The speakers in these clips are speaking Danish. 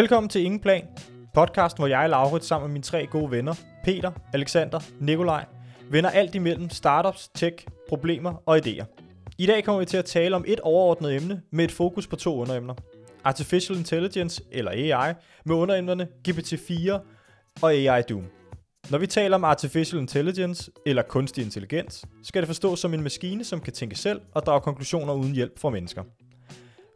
Velkommen til Ingen Plan, podcast, hvor jeg og Laurits sammen med mine tre gode venner, Peter, Alexander, Nikolaj, vender alt imellem startups, tech, problemer og idéer. I dag kommer vi til at tale om et overordnet emne med et fokus på to underemner. Artificial Intelligence, eller AI, med underemnerne GPT-4 og AI Doom. Når vi taler om Artificial Intelligence, eller kunstig intelligens, skal det forstås som en maskine, som kan tænke selv og drage konklusioner uden hjælp fra mennesker.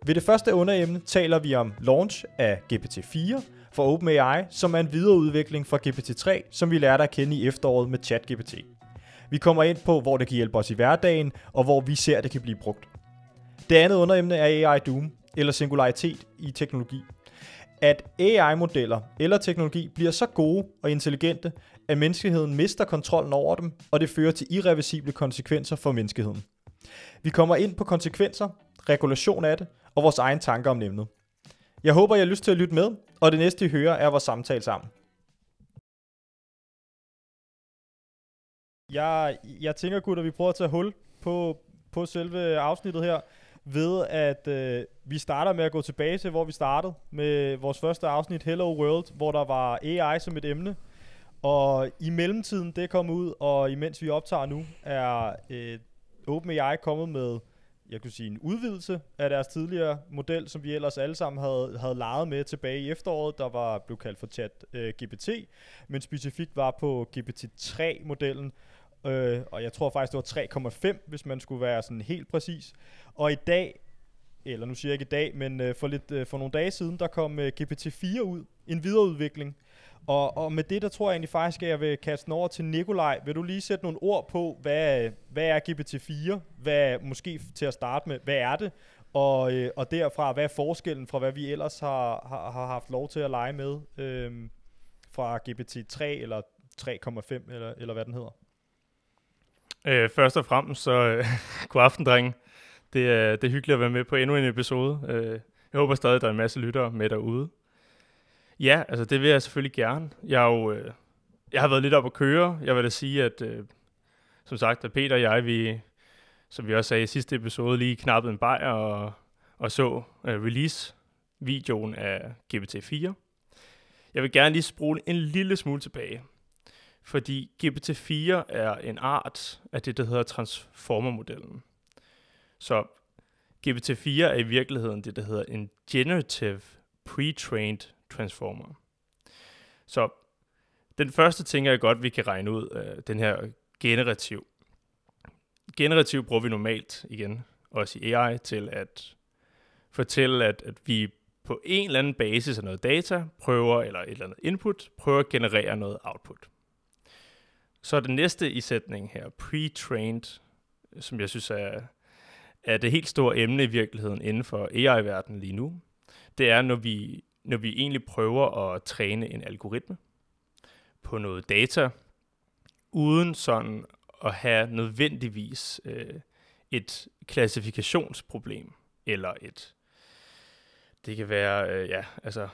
Ved det første underemne taler vi om launch af GPT-4 for OpenAI, som er en videreudvikling fra GPT-3, som vi lærte at kende i efteråret med ChatGPT. Vi kommer ind på, hvor det kan hjælpe os i hverdagen, og hvor vi ser, at det kan blive brugt. Det andet underemne er AI Doom, eller singularitet i teknologi. At AI-modeller eller teknologi bliver så gode og intelligente, at menneskeheden mister kontrollen over dem, og det fører til irreversible konsekvenser for menneskeheden. Vi kommer ind på konsekvenser, regulation af det, og vores egen tanker om emnet. Jeg håber, I har lyst til at lytte med, og det næste, I hører, er vores samtale sammen. Jeg, jeg tænker, gutter, vi prøver at tage hul på, på selve afsnittet her, ved at øh, vi starter med at gå tilbage til, hvor vi startede med vores første afsnit, Hello World, hvor der var AI som et emne. Og i mellemtiden, det kom ud, og imens vi optager nu, er øh, OpenAI kommet med jeg kunne sige, en udvidelse af deres tidligere model, som vi ellers alle sammen havde, havde leget med tilbage i efteråret, der var blevet kaldt for chat øh, GPT, men specifikt var på GPT-3-modellen, øh, og jeg tror faktisk, det var 3,5, hvis man skulle være sådan helt præcis. Og i dag, eller nu siger jeg ikke i dag, men øh, for, lidt, øh, for nogle dage siden, der kom øh, GPT-4 ud, en videreudvikling, og, og med det, der tror jeg egentlig faktisk, at jeg vil kaste den over til Nikolaj. Vil du lige sætte nogle ord på, hvad, hvad er GPT-4? Hvad, måske til at starte med, hvad er det? Og, øh, og derfra, hvad er forskellen fra, hvad vi ellers har, har, har haft lov til at lege med øh, fra GPT-3 eller 3,5, eller, eller hvad den hedder? Øh, først og fremmest, så øh, god aften, drenge. Det er, det er hyggeligt at være med på endnu en episode. Øh, jeg håber stadig, at der er en masse lyttere med derude. Ja, altså det vil jeg selvfølgelig gerne. Jeg, er jo, øh, jeg har været lidt op at køre. Jeg vil da sige, at øh, som sagt, at Peter og jeg, vi, som vi også sagde i sidste episode, lige knappede en bajer og, og så øh, release-videoen af GPT-4. Jeg vil gerne lige spole en lille smule tilbage. Fordi GPT-4 er en art af det, der hedder transformer-modellen. Så GPT-4 er i virkeligheden det, der hedder en generative pre-trained transformer. Så den første ting jeg godt, vi kan regne ud, øh, den her generativ. Generativ bruger vi normalt igen, også i AI, til at fortælle, at, at vi på en eller anden basis af noget data prøver, eller et eller andet input, prøver at generere noget output. Så det næste i sætningen her, pre-trained, som jeg synes er, er det helt store emne i virkeligheden inden for AI-verdenen lige nu. Det er, når vi når vi egentlig prøver at træne en algoritme på noget data, uden sådan at have nødvendigvis øh, et klassifikationsproblem, eller et, det kan være, øh, ja, altså,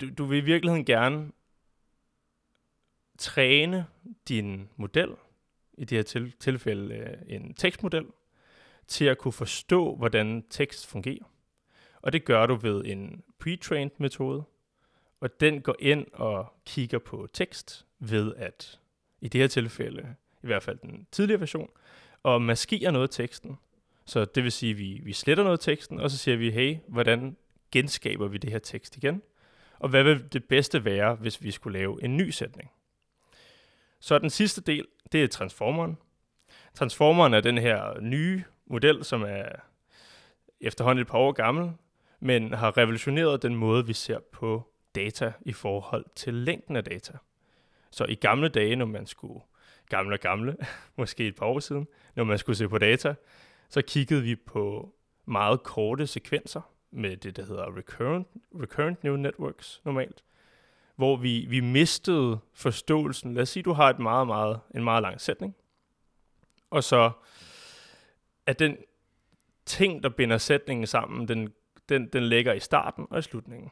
du, du vil i virkeligheden gerne træne din model, i det her til, tilfælde øh, en tekstmodel, til at kunne forstå, hvordan tekst fungerer. Og det gør du ved en pre-trained metode, og den går ind og kigger på tekst ved at, i det her tilfælde, i hvert fald den tidligere version, og maskerer noget af teksten. Så det vil sige, at vi, vi sletter noget af teksten, og så siger vi, hey, hvordan genskaber vi det her tekst igen? Og hvad vil det bedste være, hvis vi skulle lave en ny sætning? Så den sidste del, det er transformeren. Transformeren er den her nye model, som er efterhånden et par år gammel, men har revolutioneret den måde, vi ser på data i forhold til længden af data. Så i gamle dage, når man skulle, gamle og gamle, måske et par år siden, når man skulle se på data, så kiggede vi på meget korte sekvenser med det, der hedder recurrent, recurrent neural networks normalt, hvor vi, vi mistede forståelsen. Lad os sige, du har et meget, meget, en meget lang sætning, og så at den ting, der binder sætningen sammen, den den, den ligger i starten og i slutningen.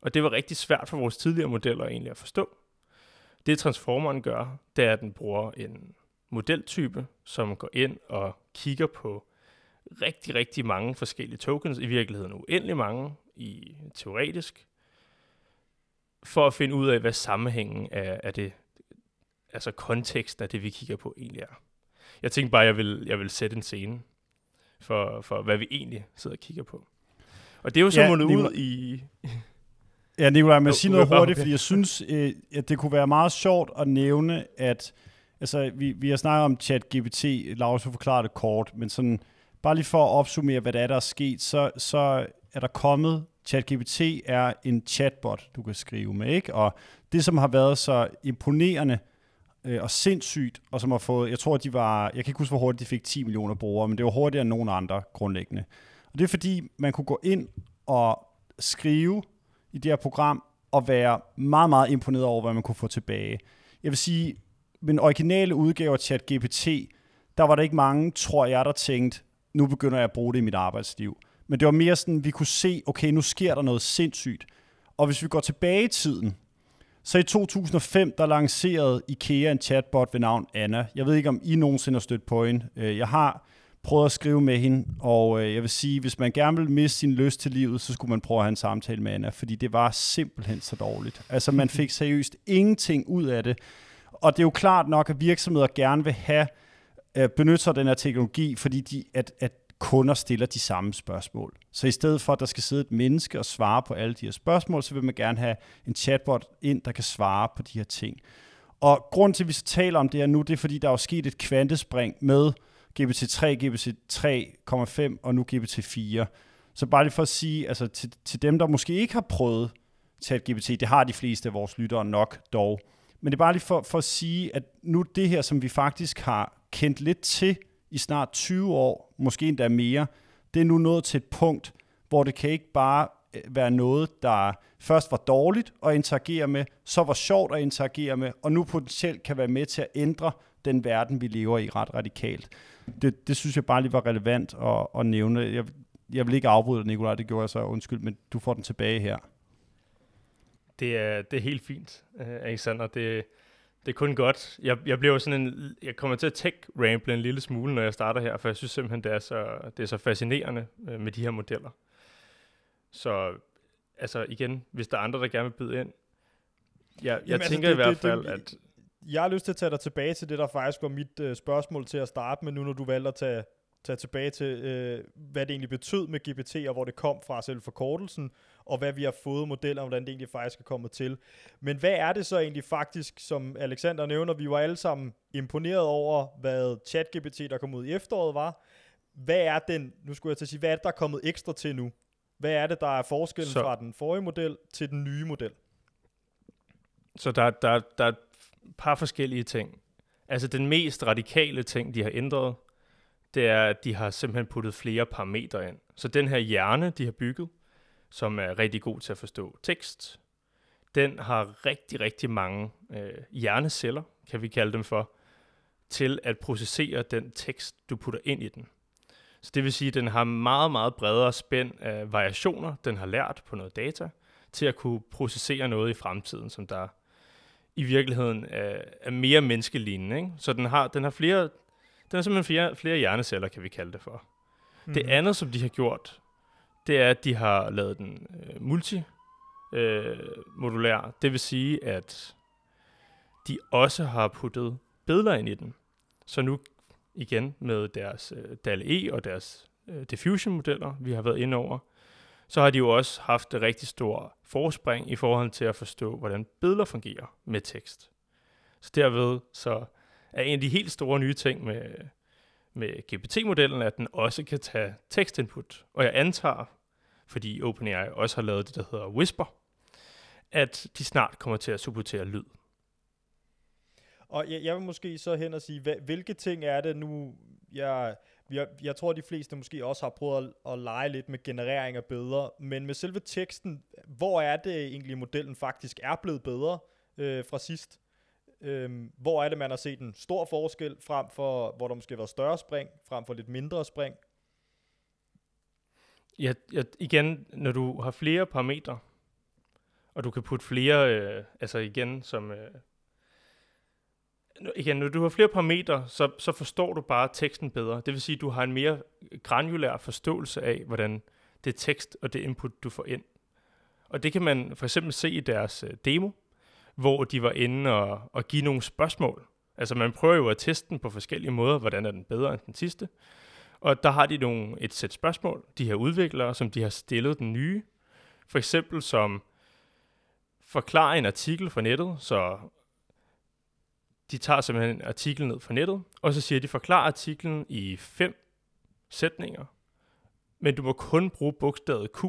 Og det var rigtig svært for vores tidligere modeller egentlig at forstå. Det transformeren gør, det er, at den bruger en modeltype, som går ind og kigger på rigtig, rigtig mange forskellige tokens, i virkeligheden uendelig mange i teoretisk, for at finde ud af, hvad sammenhængen af, af det, altså konteksten af det, vi kigger på, egentlig er. Jeg tænkte bare, at jeg vil, jeg vil sætte en scene for, for, hvad vi egentlig sidder og kigger på. Og det er jo så ja, mundet ud i... Ja, Nicolaj, men sige noget hurtigt, fordi jeg synes, øh, at det kunne være meget sjovt at nævne, at altså, vi, vi har snakket om ChatGPT, Lars har forklaret det kort, men sådan, bare lige for at opsummere, hvad der er, der er sket, så, så er der kommet, ChatGPT er en chatbot, du kan skrive med, ikke? Og det, som har været så imponerende øh, og sindssygt, og som har fået, jeg tror, de var, jeg kan ikke huske, hvor hurtigt de fik 10 millioner brugere, men det var hurtigere end nogen andre grundlæggende. Og det er fordi, man kunne gå ind og skrive i det her program, og være meget, meget imponeret over, hvad man kunne få tilbage. Jeg vil sige, med den originale udgave af ChatGPT, der var der ikke mange, tror jeg, der tænkte, nu begynder jeg at bruge det i mit arbejdsliv. Men det var mere sådan, vi kunne se, okay, nu sker der noget sindssygt. Og hvis vi går tilbage i tiden, så i 2005, der lancerede IKEA en chatbot ved navn Anna. Jeg ved ikke, om I nogensinde har stødt på hende. Øh, jeg har prøvet at skrive med hende, og øh, jeg vil sige, hvis man gerne vil miste sin lyst til livet, så skulle man prøve at have en samtale med Anna, fordi det var simpelthen så dårligt. Altså, man fik seriøst ingenting ud af det. Og det er jo klart nok, at virksomheder gerne vil have øh, benytte sig af den her teknologi, fordi de, at, at kunder stiller de samme spørgsmål. Så i stedet for, at der skal sidde et menneske og svare på alle de her spørgsmål, så vil man gerne have en chatbot ind, der kan svare på de her ting. Og grund til, at vi så taler om det her nu, det er, fordi der er jo sket et kvantespring med GPT-3, GPT-3,5 og nu GPT-4. Så bare lige for at sige, altså til, til dem, der måske ikke har prøvet ChatGPT, det har de fleste af vores lyttere nok dog, men det er bare lige for, for at sige, at nu det her, som vi faktisk har kendt lidt til i snart 20 år, måske endda mere, det er nu nået til et punkt, hvor det kan ikke bare øh, være noget, der først var dårligt at interagere med, så var sjovt at interagere med, og nu potentielt kan være med til at ændre den verden, vi lever i ret radikalt. Det, det synes jeg bare lige var relevant at, at nævne. Jeg, jeg vil ikke afbryde dig, Nikolaj, det gjorde jeg så, undskyld, men du får den tilbage her. Det er, det er helt fint, uh, Alexander. Det, det er kun godt. Jeg, jeg bliver sådan en, jeg kommer til at tech-ramble en lille smule, når jeg starter her, for jeg synes simpelthen, det er så, det er så fascinerende uh, med de her modeller. Så altså igen, hvis der er andre, der gerne vil byde ind, jeg, jeg Jamen, altså, tænker altså, det, i hvert fald, det, det, at... Jeg har lyst til at tage dig tilbage til det, der faktisk var mit uh, spørgsmål til at starte med, nu når du valgte at tage, tage tilbage til, øh, hvad det egentlig betød med GPT, og hvor det kom fra selv forkortelsen, og hvad vi har fået modeller, og hvordan det egentlig faktisk er kommet til. Men hvad er det så egentlig faktisk, som Alexander nævner, vi var alle sammen imponeret over, hvad ChatGPT, der kom ud i efteråret, var. Hvad er den, nu skulle jeg til at sige, hvad er det, der er kommet ekstra til nu? Hvad er det, der er forskellen så. fra den forrige model til den nye model? Så der, der, der er par forskellige ting. Altså den mest radikale ting, de har ændret, det er, at de har simpelthen puttet flere parametre ind. Så den her hjerne, de har bygget, som er rigtig god til at forstå tekst, den har rigtig, rigtig mange øh, hjerneceller, kan vi kalde dem for, til at processere den tekst, du putter ind i den. Så det vil sige, at den har meget, meget bredere spænd af variationer, den har lært på noget data, til at kunne processere noget i fremtiden, som der i virkeligheden er, er mere menneskelignende. Ikke? Så den har, den har flere, den har simpelthen flere, flere hjerneceller, kan vi kalde det for. Mm. Det mhm. andet, som de har gjort, det er, at de har lavet den øh, multi øh. Det vil sige, at de også har puttet billeder ind i den. Så nu igen med deres øh, DAL-E og deres øh, diffusion-modeller, vi har været inde over, så har de jo også haft rigtig stort forspring i forhold til at forstå, hvordan billeder fungerer med tekst. Så derved så er en af de helt store nye ting med, med GPT-modellen, at den også kan tage tekstinput. Og jeg antager, fordi OpenAI også har lavet det, der hedder Whisper, at de snart kommer til at supportere lyd. Og jeg, jeg vil måske så hen og sige, hvad, hvilke ting er det nu, jeg, jeg, jeg tror, de fleste måske også har prøvet at, at lege lidt med generering af billeder, men med selve teksten, hvor er det egentlig, modellen faktisk er blevet bedre øh, fra sidst? Øh, hvor er det, man har set en stor forskel, frem for, hvor der måske har været større spring, frem for lidt mindre spring? Ja, ja, igen, når du har flere parametre, og du kan putte flere, øh, altså igen, som... Øh, igen, når du har flere parametre, så, så forstår du bare teksten bedre. Det vil sige, at du har en mere granulær forståelse af, hvordan det tekst og det input, du får ind. Og det kan man for eksempel se i deres øh, demo, hvor de var inde og, og give nogle spørgsmål. Altså man prøver jo at teste den på forskellige måder, hvordan er den bedre end den sidste. Og der har de nogle, et sæt spørgsmål, de her udviklere, som de har stillet den nye. For eksempel som forklare en artikel fra nettet, så de tager simpelthen en artikel ned fra nettet, og så siger de, forklar artiklen i fem sætninger, men du må kun bruge bogstavet Q.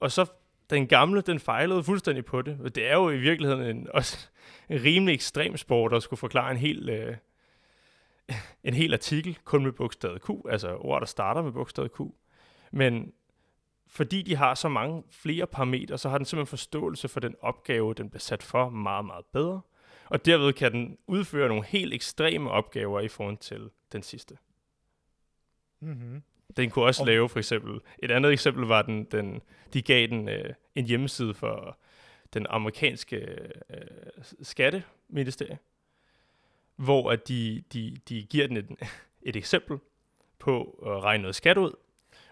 Og så den gamle, den fejlede fuldstændig på det. Og det er jo i virkeligheden en, også en rimelig ekstrem sport at skulle forklare en hel, øh, en hel artikel kun med bogstavet Q, altså ord, der starter med bogstavet Q. Men fordi de har så mange flere parametre, så har den simpelthen forståelse for den opgave, den bliver sat for meget, meget bedre. Og derved kan den udføre nogle helt ekstreme opgaver i forhold til den sidste. Mm-hmm. Den kunne også og... lave for eksempel, et andet eksempel var, den, den de gav den øh, en hjemmeside for den amerikanske øh, skatteministerie, hvor at de, de, de giver den et, et eksempel på at regne noget skat ud,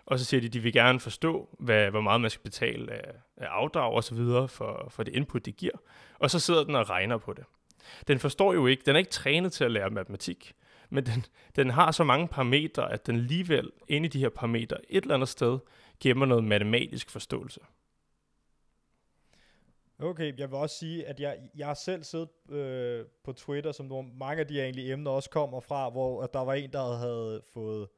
og så siger de, at de vil gerne forstå, hvad, hvor meget man skal betale af, af afdrag og så videre for, for det input, de giver. Og så sidder den og regner på det. Den forstår jo ikke, den er ikke trænet til at lære matematik, men den, den har så mange parametre, at den alligevel inde i de her parametre et eller andet sted gemmer noget matematisk forståelse. Okay, jeg vil også sige, at jeg, jeg har selv siddet øh, på Twitter, som hvor mange af de her egentlig emner også kommer fra, hvor at der var en, der havde fået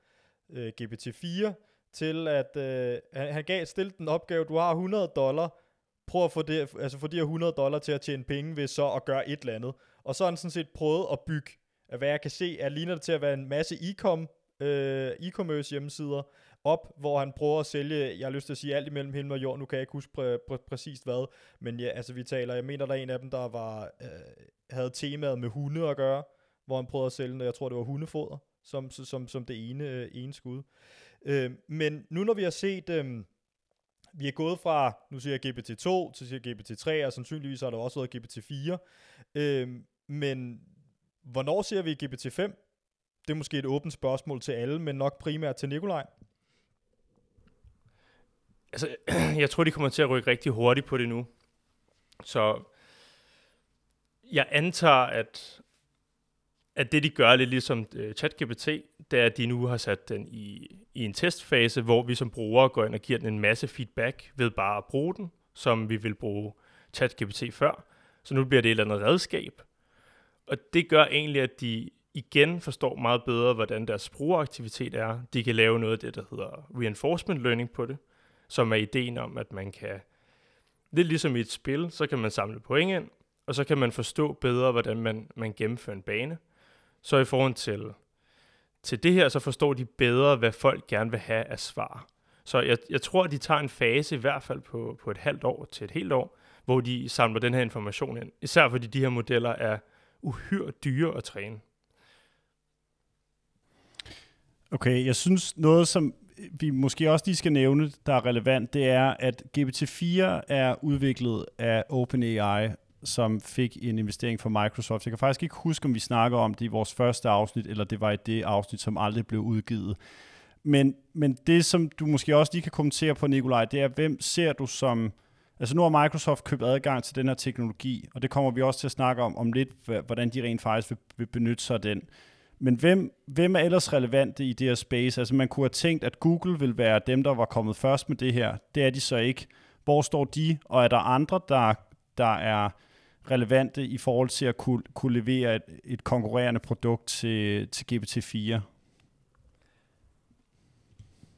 øh, GPT-4 til, at øh, han, han gav stille den opgave, du har 100 dollar, prøv at få, det, altså få de her 100 dollar til at tjene penge ved så at gøre et eller andet. Og så har han sådan set prøvet at bygge, hvad jeg kan se, at ligner det til at være en masse e-com, øh, e-commerce hjemmesider, op, hvor han prøver at sælge, jeg har lyst til at sige alt imellem himmel og jord, nu kan jeg ikke huske præ- præ- præcist hvad, men ja, altså vi taler, jeg mener der er en af dem, der var, øh, havde temaet med hunde at gøre, hvor han prøvede at sælge, jeg tror det var hundefoder, som, som, som det ene, øh, ene skud. Øh, men nu når vi har set, øh, vi er gået fra, nu siger jeg GPT-2 til siger GPT-3, og sandsynligvis har der også været GPT-4, øh, men hvornår ser vi GPT-5? Det er måske et åbent spørgsmål til alle, men nok primært til Nikolaj. Altså, jeg tror, de kommer til at rykke rigtig hurtigt på det nu. Så jeg antager, at, at det, de gør lidt ligesom uh, ChatGPT, det er, at de nu har sat den i, i en testfase, hvor vi som brugere går ind og giver den en masse feedback ved bare at bruge den, som vi vil bruge ChatGPT før. Så nu bliver det et eller andet redskab. Og det gør egentlig, at de igen forstår meget bedre, hvordan deres brugeraktivitet er. De kan lave noget af det, der hedder reinforcement learning på det, som er ideen om, at man kan, lidt ligesom i et spil, så kan man samle point ind, og så kan man forstå bedre, hvordan man, man gennemfører en bane. Så i forhold til, til det her, så forstår de bedre, hvad folk gerne vil have af svar. Så jeg, jeg tror, at de tager en fase, i hvert fald på, på et halvt år til et helt år, hvor de samler den her information ind. Især fordi de her modeller er uhyre dyre at træne. Okay, jeg synes noget, som vi måske også lige skal nævne, der er relevant, det er, at GPT-4 er udviklet af OpenAI, som fik en investering fra Microsoft. Jeg kan faktisk ikke huske, om vi snakker om det i vores første afsnit, eller det var i det afsnit, som aldrig blev udgivet. Men, men det, som du måske også lige kan kommentere på, Nikolaj, det er, hvem ser du som... Altså nu har Microsoft købt adgang til den her teknologi, og det kommer vi også til at snakke om, om lidt, hvordan de rent faktisk vil, vil benytte sig af den. Men hvem, hvem er ellers relevante i det her space? Altså man kunne have tænkt, at Google vil være dem, der var kommet først med det her. Det er de så ikke. Hvor står de? Og er der andre, der, der er relevante i forhold til at kunne, kunne levere et, et konkurrerende produkt til, til GPT-4?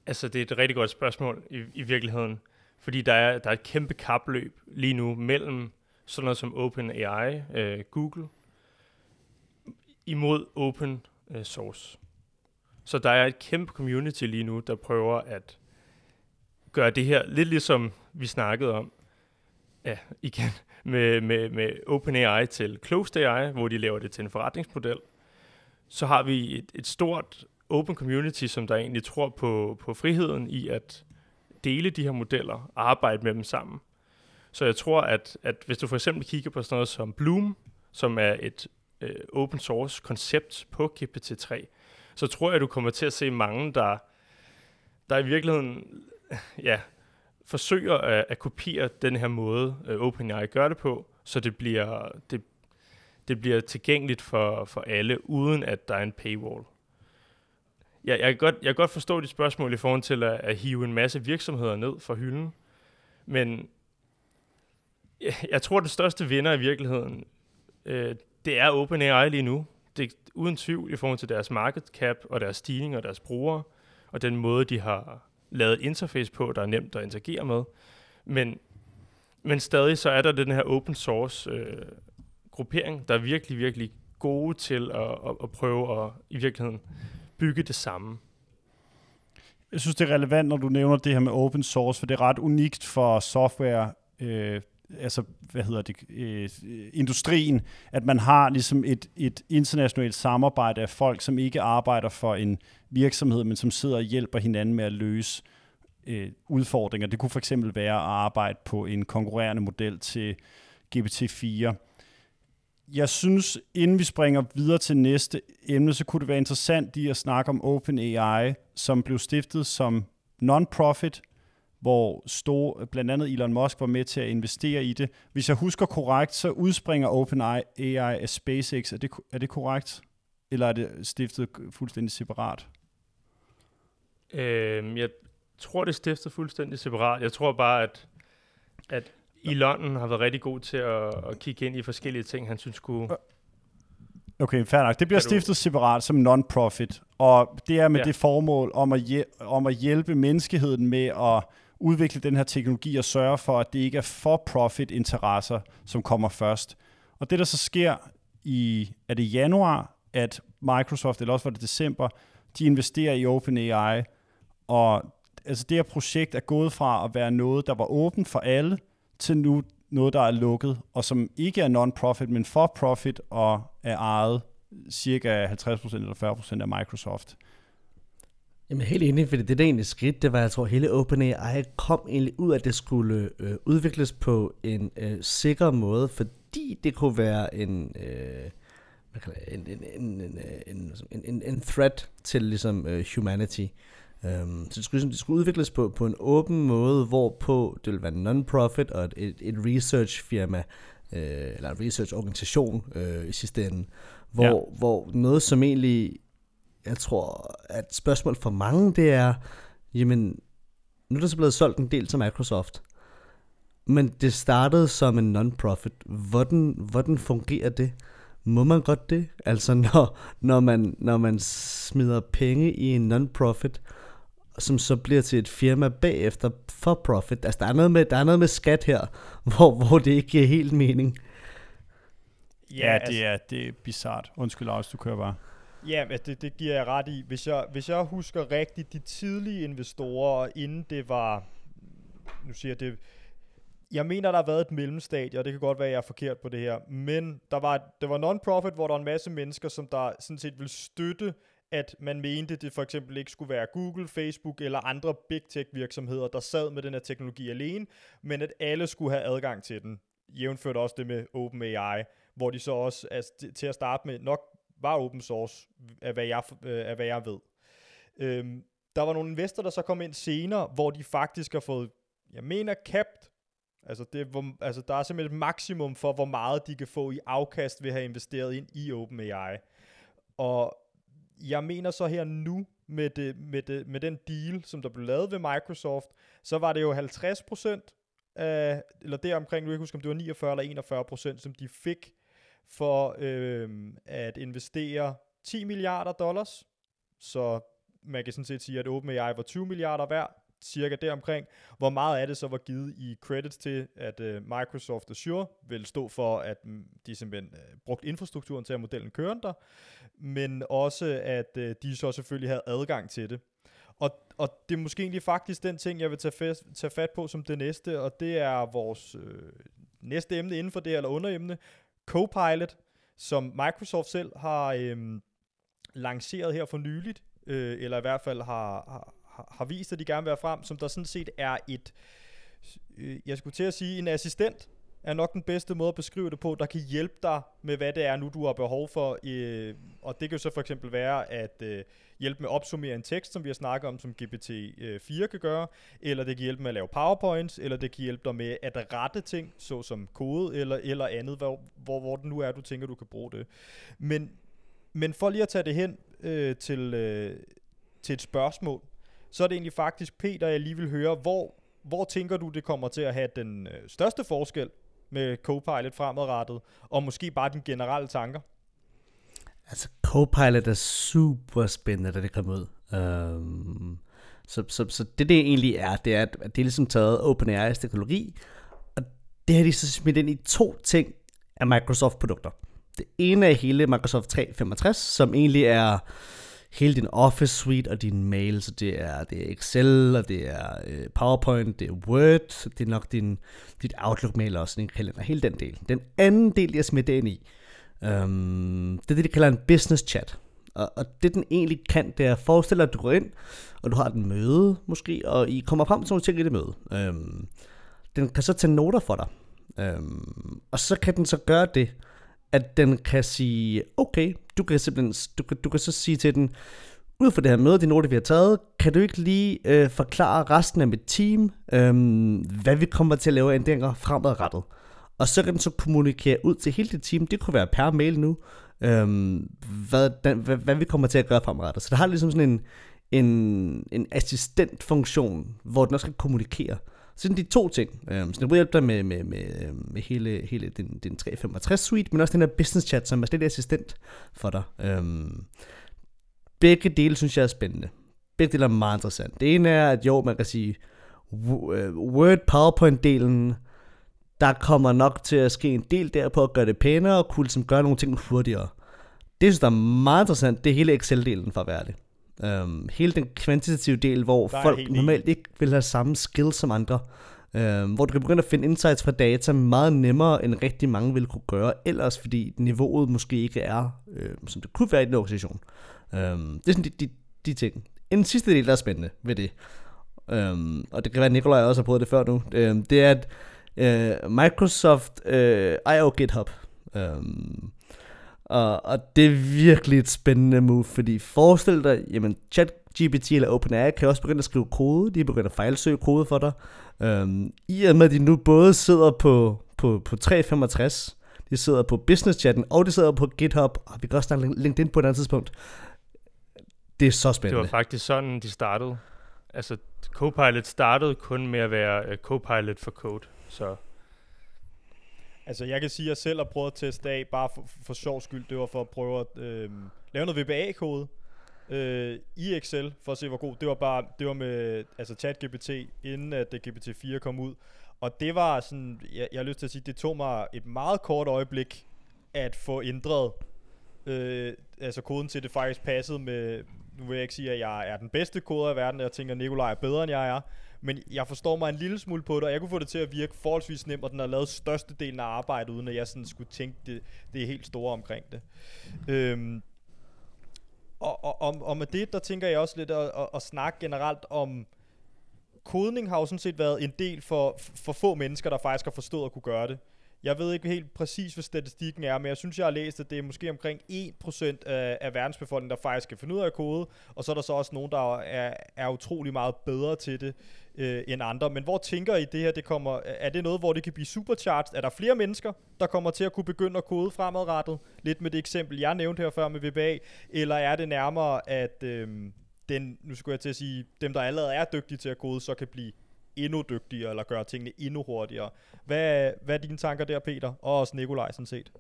Altså, det er et rigtig godt spørgsmål i, i virkeligheden. Fordi der er, der er et kæmpe kapløb lige nu mellem sådan noget som OpenAI, øh, Google imod open øh, source. Så der er et kæmpe community lige nu, der prøver at gøre det her lidt ligesom vi snakkede om, ja, igen, med, med, med OpenAI til ClosedAI, hvor de laver det til en forretningsmodel. Så har vi et, et stort open community, som der egentlig tror på, på friheden i at dele de her modeller og arbejde med dem sammen. Så jeg tror, at, at hvis du for eksempel kigger på sådan noget som Bloom, som er et øh, open source koncept på GPT-3, så tror jeg, du kommer til at se mange, der, der i virkeligheden ja, forsøger at, at kopiere den her måde, uh, OpenAI gør det på, så det bliver, det, det bliver tilgængeligt for, for alle, uden at der er en paywall. Ja, jeg, kan godt, jeg kan godt forstå dit spørgsmål i forhold til at, at hive en masse virksomheder ned fra hylden, men jeg, jeg tror, det største vinder i virkeligheden, øh, det er OpenAI lige nu. Det er uden tvivl i forhold til deres market cap og deres stigning og deres brugere, og den måde, de har lavet interface på, der er nemt at interagere med. Men, men stadig så er der den her open source øh, gruppering, der er virkelig, virkelig gode til at, at, at prøve at i virkeligheden bygge det samme. Jeg synes, det er relevant, når du nævner det her med open source, for det er ret unikt for software, øh, altså, hvad hedder det, øh, industrien, at man har ligesom et, et internationalt samarbejde af folk, som ikke arbejder for en virksomhed, men som sidder og hjælper hinanden med at løse øh, udfordringer. Det kunne for eksempel være at arbejde på en konkurrerende model til GPT-4 jeg synes, inden vi springer videre til næste emne, så kunne det være interessant i at snakke om OpenAI, som blev stiftet som non-profit, hvor store, blandt andet Elon Musk var med til at investere i det. Hvis jeg husker korrekt, så udspringer OpenAI af SpaceX. Er det, er det korrekt? Eller er det stiftet fuldstændig separat? Øhm, jeg tror, det er stiftet fuldstændig separat. Jeg tror bare, at, at London har været rigtig god til at, at kigge ind i forskellige ting, han synes kunne... Okay, fair nok. Det bliver stiftet separat som non-profit, og det er med ja. det formål om at, om at hjælpe menneskeheden med at udvikle den her teknologi og sørge for, at det ikke er for-profit interesser, som kommer først. Og det, der så sker i, er det januar, at Microsoft, eller også var det december, de investerer i OpenAI, og altså det her projekt er gået fra at være noget, der var åbent for alle, til nu noget, der er lukket, og som ikke er non-profit, men for-profit og er ejet cirka 50% eller 40% af Microsoft. Jamen helt enig, fordi det der egentlig skridt, det var, jeg tror, hele OpenAI kom egentlig ud, at det skulle øh, udvikles på en øh, sikker måde, fordi det kunne være en, øh, hvad kan det, en, en, en, en, en, en, en threat til ligesom uh, humanity. Um, så det skulle, det skulle udvikles på, på en åben måde, hvorpå det ville være non-profit og et, et, et research-firma, øh, eller en research-organisation øh, i sidste ende, hvor, ja. hvor noget som egentlig, jeg tror, at spørgsmål for mange, det er, jamen, nu er der så blevet solgt en del til Microsoft, men det startede som en non-profit. Hvordan, hvordan fungerer det? Må man godt det? Altså når, når, man, når man smider penge i en non-profit, som så bliver til et firma bagefter for profit. Altså, der er noget med, der er noget med skat her, hvor, hvor det ikke giver helt mening. Ja, ja det, altså, er, det er bizart. Undskyld, Lars, du kører bare. Ja, det, det giver jeg ret i. Hvis jeg, hvis jeg husker rigtigt, de tidlige investorer, inden det var, nu siger jeg det, jeg mener, der har været et mellemstadie, og det kan godt være, at jeg er forkert på det her, men der var, det var non-profit, hvor der var en masse mennesker, som der sådan set ville støtte at man mente, det for eksempel ikke skulle være Google, Facebook eller andre big tech virksomheder, der sad med den her teknologi alene, men at alle skulle have adgang til den. Jævnført også det med OpenAI, hvor de så også altså, til at starte med nok var open source, af hvad jeg, øh, af hvad jeg ved. Øhm, der var nogle investorer, der så kom ind senere, hvor de faktisk har fået, jeg mener, capped Altså, det, hvor, altså, der er simpelthen et maksimum for, hvor meget de kan få i afkast ved at have investeret ind i OpenAI. Og jeg mener så her nu, med, det, med, det, med den deal, som der blev lavet ved Microsoft, så var det jo 50 procent, af, eller deromkring, omkring, jeg ikke huske, om det var 49 eller 41 procent, som de fik for øh, at investere 10 milliarder dollars. Så man kan sådan set sige, at OpenAI var 20 milliarder værd, cirka deromkring. Hvor meget af det så var givet i credits til, at øh, Microsoft Azure vil stå for, at um, de simpelthen øh, brugt infrastrukturen til at modellen kørende der, men også at øh, de så selvfølgelig havde adgang til det. Og, og det er måske egentlig faktisk den ting, jeg vil tage, fast, tage fat på som det næste, og det er vores øh, næste emne inden for det, eller underemne, Copilot, som Microsoft selv har øhm, lanceret her for nyligt, øh, eller i hvert fald har, har, har vist, at de gerne vil være frem, som der sådan set er et, øh, jeg skulle til at sige, en assistent, er nok den bedste måde at beskrive det på, der kan hjælpe dig med, hvad det er nu, du har behov for. Øh, og det kan jo så for eksempel være at øh, hjælpe med at opsummere en tekst, som vi har snakket om, som GPT-4 øh, kan gøre, eller det kan hjælpe med at lave powerpoints, eller det kan hjælpe dig med at rette ting, såsom kode eller, eller andet, hvor, hvor, hvor det nu er, du tænker, du kan bruge det. Men, men for lige at tage det hen øh, til, øh, til et spørgsmål, så er det egentlig faktisk Peter, jeg lige vil høre, hvor, hvor tænker du, det kommer til at have den øh, største forskel med Copilot fremadrettet, og måske bare dine generelle tanker? Altså, Copilot er super spændende, da det kom ud. Um, så, så, så det, det egentlig er, det er, at det er ligesom taget OpenAI's teknologi, og det har de så smidt ind i to ting af Microsoft-produkter. Det ene er hele Microsoft 365, som egentlig er hele din Office suite og din mail, så det er, det er Excel, og det er øh, PowerPoint, det er Word, det er nok din, dit Outlook-mail også, din kalender, hele den del. Den anden del, jeg smidt ind i, øhm, det er det, de kalder en business chat. Og, og det den egentlig kan, det er at forestille dig, at du går ind, og du har et møde måske, og I kommer frem til nogle ting i det møde. Øhm, den kan så tage noter for dig. Øhm, og så kan den så gøre det, at den kan sige, okay, du kan simpelthen, du kan, du kan så sige til den, ud fra det her møde, de noter, vi har taget, kan du ikke lige øh, forklare resten af mit team, øh, hvad vi kommer til at lave ændringer fremadrettet? Og så kan den så kommunikere ud til hele dit team, det kunne være per mail nu, øh, hvad, den, hvad, hvad vi kommer til at gøre fremadrettet. Så det har ligesom sådan en, en, en assistentfunktion, hvor den også kan kommunikere. Så de to ting. Øhm, så det hjælpe dig med, med, med, øh, med hele, hele den, den 365 suite, men også den her business chat, som er slet assistent for dig. Øhm, begge dele synes jeg er spændende. Begge dele er meget interessant. Det ene er, at jo, man kan sige, øh, Word PowerPoint-delen, der kommer nok til at ske en del der på at gøre det pænere og kunne ligesom gøre nogle ting hurtigere. Det synes jeg er meget interessant, det er hele Excel-delen for at være det. Um, hele den kvantitative del, hvor der folk normalt ikke vil have samme skills som andre. Um, hvor du kan begynde at finde insights fra data meget nemmere, end rigtig mange vil kunne gøre, ellers fordi niveauet måske ikke er, øh, som det kunne være i den organisation. Um, det er sådan de, de, de ting. En sidste del, der er spændende ved det, um, og det kan være, at Nikolaj også har prøvet det før nu, um, det er, at uh, Microsoft uh, ejer GitHub. Um, og, og det er virkelig et spændende move, fordi forestil dig, jamen ChatGPT eller OpenAI kan også begynde at skrive kode, de begynder at fejlsøge kode for dig. Um, I og med, at de nu både sidder på, på, på 365, de sidder på business chatten, og de sidder på GitHub, og vi kan også snakke LinkedIn på et andet tidspunkt. Det er så spændende. Det var faktisk sådan, de startede. Altså, Copilot startede kun med at være uh, Copilot for code, så Altså, jeg kan sige, at jeg selv har prøvet at teste af, bare for, for sjov skyld. Det var for at prøve at øh, lave noget VBA-kode øh, i Excel, for at se, hvor god. Det var bare, det var med altså ChatGPT, inden at det GPT-4 kom ud. Og det var sådan, jeg, jeg har lyst til at sige, det tog mig et meget kort øjeblik at få ændret øh, altså koden til, det faktisk passede med, nu vil jeg ikke sige, at jeg er den bedste koder i verden, jeg tænker, at Nikolaj er bedre, end jeg er, men jeg forstår mig en lille smule på det, og jeg kunne få det til at virke forholdsvis nemt, og den har lavet størstedelen af arbejdet, uden at jeg sådan skulle tænke det, det er helt store omkring det. Øhm, og, og, og, og med det, der tænker jeg også lidt at, at, at snakke generelt om, kodning har jo sådan set været en del for, for få mennesker, der faktisk har forstået at kunne gøre det. Jeg ved ikke helt præcis, hvad statistikken er, men jeg synes, jeg har læst, at det er måske omkring 1% af, af verdensbefolkningen, der faktisk kan finde ud af kode, og så er der så også nogen, der er, er utrolig meget bedre til det øh, end andre. Men hvor tænker I det her, det kommer, er det noget, hvor det kan blive supercharged? Er der flere mennesker, der kommer til at kunne begynde at kode fremadrettet? Lidt med det eksempel, jeg nævnte her før med VBA, eller er det nærmere, at øh, den, nu skulle jeg til at sige, dem, der allerede er dygtige til at kode, så kan blive endnu dygtigere, eller gøre tingene endnu hurtigere. Hvad, hvad er dine tanker der, Peter? Og også Nikolaj, sådan set.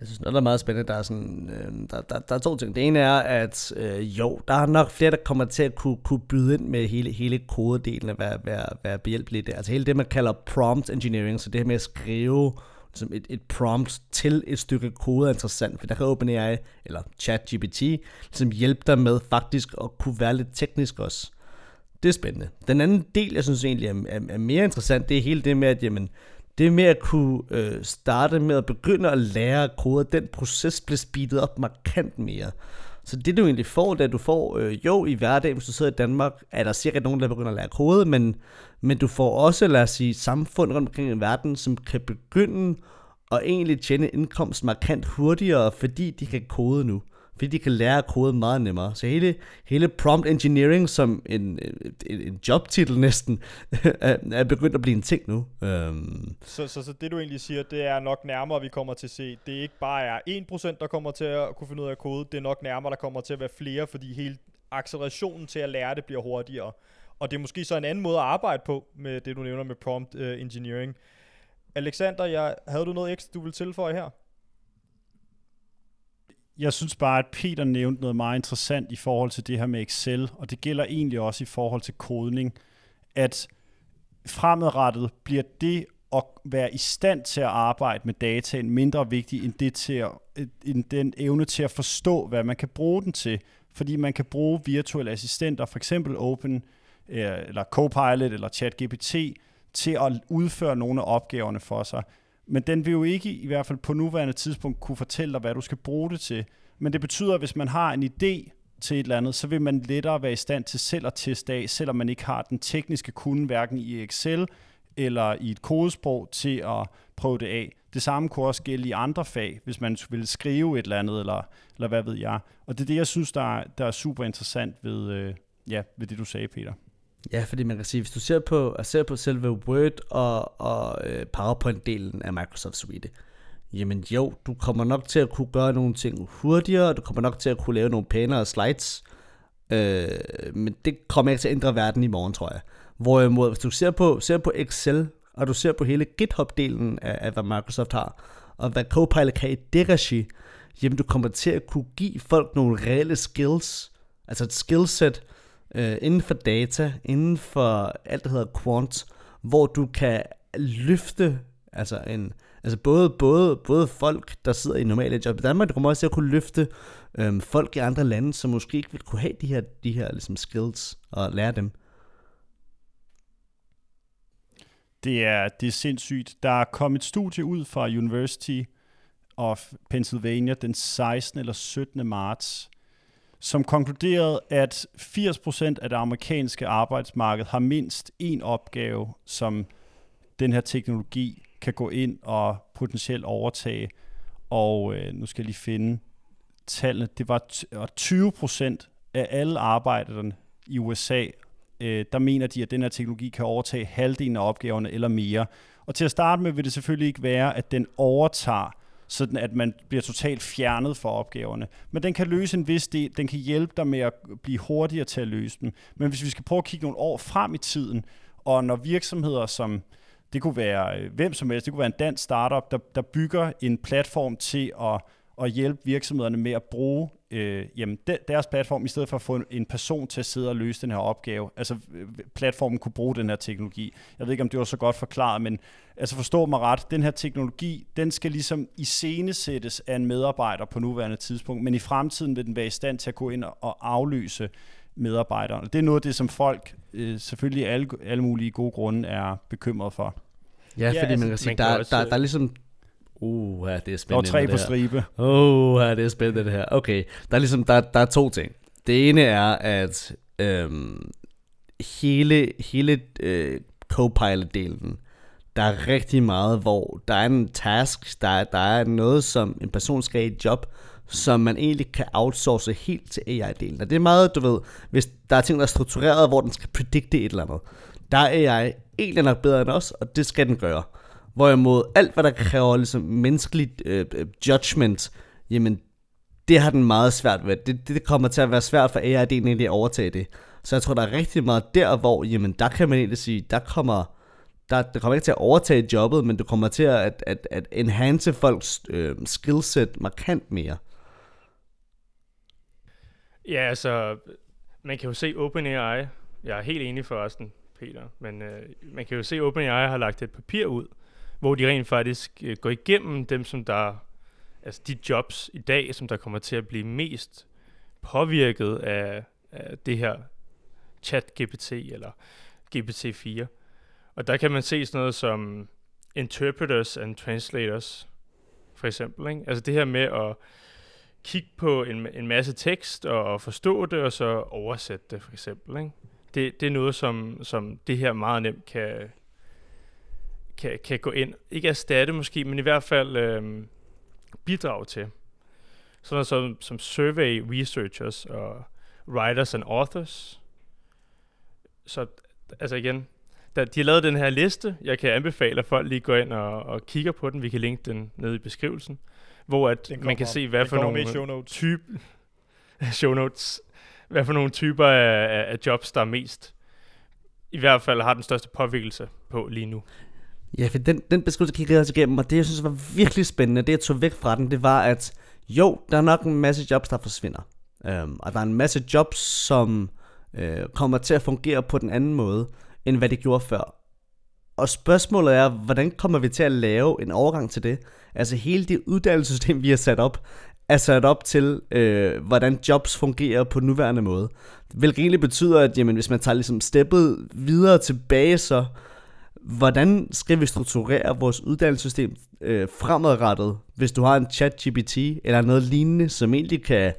Jeg synes, noget, der er meget spændende, der er, sådan, øh, der, der, der er to ting. Det ene er, at øh, jo, der er nok flere, der kommer til at kunne, kunne byde ind med hele, hele kodedelen af være, være, være behjælpelige der. Altså hele det, man kalder prompt engineering, så det her med at skrive som et, et prompt til et stykke kode er interessant, for der kan OpenAI, eller ChatGPT, ligesom hjælpe dig med faktisk at kunne være lidt teknisk også. Det er spændende. Den anden del, jeg synes egentlig er, er, er mere interessant, det er hele det med, at jamen, det med at kunne øh, starte med at begynde at lære kode, den proces bliver speedet op markant mere. Så det du egentlig får, det er, at du får, øh, jo i hverdagen, hvis du sidder i Danmark, er der sikkert nogen, der begynder at lære kode, men, men du får også, lad os sige, samfund rundt omkring i verden, som kan begynde at egentlig tjene indkomst markant hurtigere, fordi de kan kode nu fordi de kan lære at kode meget nemmere. Så hele, hele prompt engineering som en, en, en jobtitel næsten, er, er begyndt at blive en ting nu. Um. Så, så, så det du egentlig siger, det er nok nærmere, vi kommer til at se. Det er ikke bare er 1%, der kommer til at kunne finde ud af at kode, det er nok nærmere, der kommer til at være flere, fordi hele accelerationen til at lære det bliver hurtigere. Og det er måske så en anden måde at arbejde på, med det du nævner med prompt uh, engineering. Alexander, jeg, havde du noget ekstra, du vil tilføje her? Jeg synes bare, at Peter nævnte noget meget interessant i forhold til det her med Excel, og det gælder egentlig også i forhold til kodning, at fremadrettet bliver det at være i stand til at arbejde med dataen mindre vigtig end, det til at, end den evne til at forstå, hvad man kan bruge den til. Fordi man kan bruge virtuelle assistenter, for eksempel Open, eh, eller Copilot, eller ChatGPT, til at udføre nogle af opgaverne for sig. Men den vil jo ikke, i hvert fald på nuværende tidspunkt, kunne fortælle dig, hvad du skal bruge det til. Men det betyder, at hvis man har en idé til et eller andet, så vil man lettere være i stand til selv at teste af, selvom man ikke har den tekniske kunde, hverken i Excel eller i et kodesprog, til at prøve det af. Det samme kunne også gælde i andre fag, hvis man ville skrive et eller andet, eller, eller hvad ved jeg. Og det er det, jeg synes, der er, der er super interessant ved, øh, ja, ved det, du sagde, Peter. Ja, fordi man kan sige, hvis du ser på, ser på selve Word og, og øh, PowerPoint-delen af Microsoft Suite, jamen jo, du kommer nok til at kunne gøre nogle ting hurtigere, du kommer nok til at kunne lave nogle pænere slides, øh, men det kommer ikke til at ændre verden i morgen, tror jeg. Hvorimod, hvis du ser på, ser på Excel, og du ser på hele GitHub-delen af, af, hvad Microsoft har, og hvad Copilot kan i det regi, jamen du kommer til at kunne give folk nogle reelle skills, altså et skillset, øh, inden for data, inden for alt, der hedder quant, hvor du kan løfte altså en, altså både, både, både folk, der sidder i normale job i Danmark, du kommer også til at kunne løfte øhm, folk i andre lande, som måske ikke vil kunne have de her, de her ligesom skills og lære dem. Det er, det er sindssygt. Der er kommet et studie ud fra University of Pennsylvania den 16. eller 17. marts, som konkluderede, at 80% af det amerikanske arbejdsmarked har mindst en opgave, som den her teknologi kan gå ind og potentielt overtage. Og øh, nu skal jeg lige finde tallene. Det var 20% af alle arbejderne i USA, øh, der mener de, at den her teknologi kan overtage halvdelen af opgaverne eller mere. Og til at starte med vil det selvfølgelig ikke være, at den overtager sådan at man bliver totalt fjernet fra opgaverne. Men den kan løse en vis del, den kan hjælpe dig med at blive hurtigere til at løse dem. Men hvis vi skal prøve at kigge nogle år frem i tiden, og når virksomheder som, det kunne være øh, hvem som helst, det kunne være en dansk startup, der, der bygger en platform til at, at hjælpe virksomhederne med at bruge øh, jamen, de, deres platform, i stedet for at få en, en person til at sidde og løse den her opgave. Altså øh, platformen kunne bruge den her teknologi. Jeg ved ikke, om det var så godt forklaret, men altså forstå mig ret, den her teknologi, den skal ligesom iscenesættes af en medarbejder på nuværende tidspunkt, men i fremtiden vil den være i stand til at gå ind og afløse medarbejderne. Det er noget af det, som folk øh, selvfølgelig alle, alle mulige gode grunde er bekymret for. Ja, fordi ja, altså, man kan sige, man der, også, der, der er ligesom Uh, ja, det er spændende. Og tre på stribe. Uh, ja, det er spændende det her. Okay, der er ligesom, der, der er to ting. Det ene er, at øhm, hele, hele øh, Copilot-delen, der er rigtig meget, hvor der er en task, der, der er noget, som en person skal i et job, som man egentlig kan outsource helt til AI-delen. Og det er meget, du ved, hvis der er ting, der er struktureret, hvor den skal predikte et eller andet. Der er AI egentlig nok bedre end os, og det skal den gøre. Hvorimod alt, hvad der kræver ligesom menneskeligt øh, øh, judgment, jamen det har den meget svært ved. Det, det kommer til at være svært for AI at egentlig at overtage det. Så jeg tror, der er rigtig meget der, hvor jamen, der kan man egentlig sige, der kommer, der, der kommer ikke til at overtage jobbet, men det kommer til at, at, at, at enhance folks øh, skillset markant mere. Ja, altså, man kan jo se OpenAI, jeg er helt enig forresten, Peter, men øh, man kan jo se, at OpenAI har lagt et papir ud, hvor de rent faktisk øh, går igennem dem, som der, altså de jobs i dag, som der kommer til at blive mest påvirket af, af det her chat GPT eller GPT-4. Og der kan man se sådan noget som interpreters and translators, for eksempel. Ikke? Altså det her med at kigge på en, en masse tekst og, og forstå det, og så oversætte det for eksempel. Ikke? Det, det er noget, som, som det her meget nemt kan, kan, kan gå ind. Ikke erstatte måske, men i hvert fald øh, bidrage til. Sådan noget som, som survey researchers og writers and authors. Så altså igen, da de har lavet den her liste, jeg kan anbefale, at folk lige går ind og, og kigger på den. Vi kan linke den ned i beskrivelsen. Hvor at man kan se, hvad for nogle show notes. type, show notes, hvad for nogle typer af, af, af jobs, der er mest, i hvert fald har den største påvirkelse på lige nu. Ja, for den, den beskrivelse kiggede jeg igennem, og det jeg synes var virkelig spændende, det jeg tog væk fra den, det var, at jo, der er nok en masse jobs, der forsvinder. Øhm, og der er en masse jobs, som øh, kommer til at fungere på den anden måde, end hvad det gjorde før. Og spørgsmålet er, hvordan kommer vi til at lave en overgang til det? Altså hele det uddannelsessystem, vi har sat op, er sat op til, øh, hvordan jobs fungerer på nuværende måde. Hvilket egentlig betyder, at jamen, hvis man tager ligesom steppet videre tilbage, så hvordan skal vi strukturere vores uddannelsessystem øh, fremadrettet, hvis du har en chat GPT eller noget lignende, som egentlig kan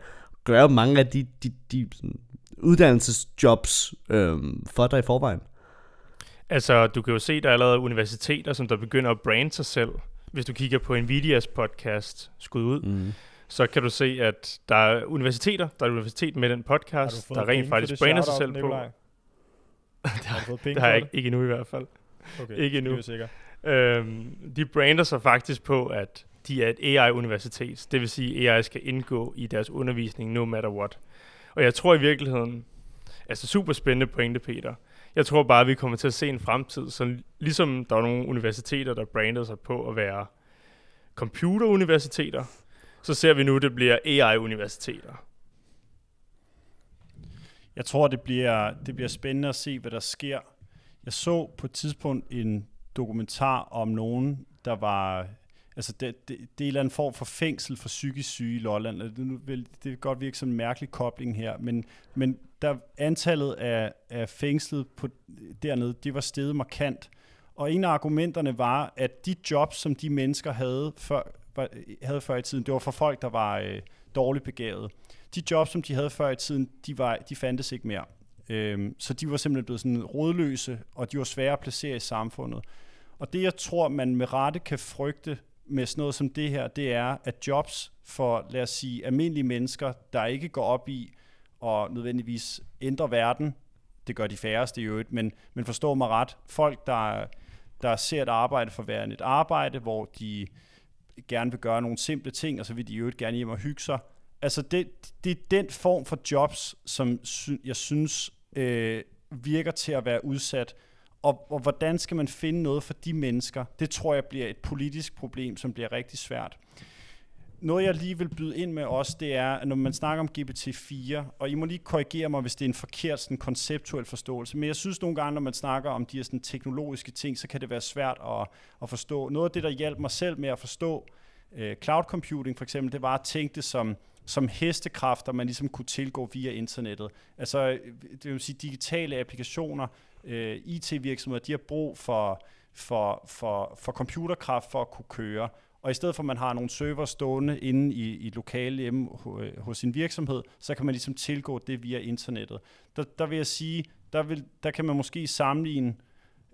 gøre mange af de, de, de uddannelsesjobs øh, for dig i forvejen? Altså, du kan jo se, der er allerede universiteter, som der begynder at brande sig selv. Hvis du kigger på Nvidias podcast, skud ud, mm. så kan du se, at der er universiteter, der er universitet med den podcast, der rent faktisk brander sig selv på. det har, det har jeg ikke, ikke endnu i hvert fald. Okay, ikke endnu. sikker. Øhm, de brander sig faktisk på, at de er et AI-universitet. Det vil sige, at AI skal indgå i deres undervisning no matter what. Og jeg tror i virkeligheden, altså super spændende pointe, Peter. Jeg tror bare, at vi kommer til at se en fremtid, så ligesom der er nogle universiteter, der brander sig på at være computeruniversiteter, så ser vi nu, at det bliver AI-universiteter. Jeg tror, det bliver, det bliver spændende at se, hvad der sker. Jeg så på et tidspunkt en dokumentar om nogen, der var... Altså, det, det, det er en eller anden form for fængsel for psykisk syge i Lolland. Det, det, det kan godt virke som en mærkelig kobling her, men, men der antallet af, af fængslet på, dernede, det var steget markant. Og en af argumenterne var, at de jobs, som de mennesker havde før, havde før i tiden, det var for folk, der var øh, dårligt begavet. De jobs, som de havde før i tiden, de, var, de fandtes ikke mere. Øhm, så de var simpelthen blevet sådan rådløse, og de var svære at placere i samfundet. Og det, jeg tror, man med rette kan frygte med sådan noget som det her, det er, at jobs for, lad os sige, almindelige mennesker, der ikke går op i og nødvendigvis ændre verden, det gør de færreste i øvrigt, men, men forstå mig ret, folk, der, der ser et arbejde for værende et arbejde, hvor de gerne vil gøre nogle simple ting, og så vil de i øvrigt gerne hjem og hygge sig. Altså det, det er den form for jobs, som sy- jeg synes øh, virker til at være udsat. Og, og hvordan skal man finde noget for de mennesker? Det tror jeg bliver et politisk problem, som bliver rigtig svært noget, jeg lige vil byde ind med også, det er, at når man snakker om GPT-4, og I må lige korrigere mig, hvis det er en forkert sådan, konceptuel forståelse, men jeg synes nogle gange, når man snakker om de her sådan, teknologiske ting, så kan det være svært at, at forstå. Noget af det, der hjalp mig selv med at forstå øh, cloud computing for eksempel, det var at tænke det som, som hestekræfter, man ligesom kunne tilgå via internettet. Altså, det vil sige digitale applikationer, øh, IT-virksomheder, de har brug for, for, for, for computerkraft for at kunne køre. Og i stedet for, at man har nogle server stående inde i, i et lokale hjemme øh, hos sin virksomhed, så kan man ligesom tilgå det via internettet. Der, der vil jeg sige, der, vil, der kan man måske sammenligne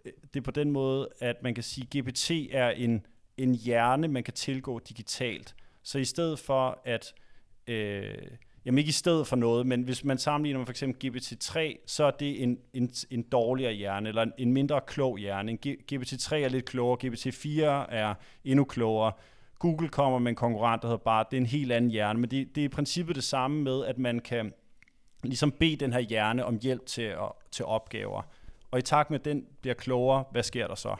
øh, det på den måde, at man kan sige, at GPT er en, en hjerne, man kan tilgå digitalt. Så i stedet for at øh, jamen ikke i stedet for noget, men hvis man sammenligner med for eksempel GPT-3, så er det en, en, en dårligere hjerne, eller en, en mindre klog hjerne. En GPT-3 er lidt klogere, GPT-4 er endnu klogere. Google kommer med en konkurrent, der hedder BART, det er en helt anden hjerne, men det, det er i princippet det samme med, at man kan ligesom bede den her hjerne om hjælp til, til opgaver. Og i takt med, at den bliver klogere, hvad sker der så?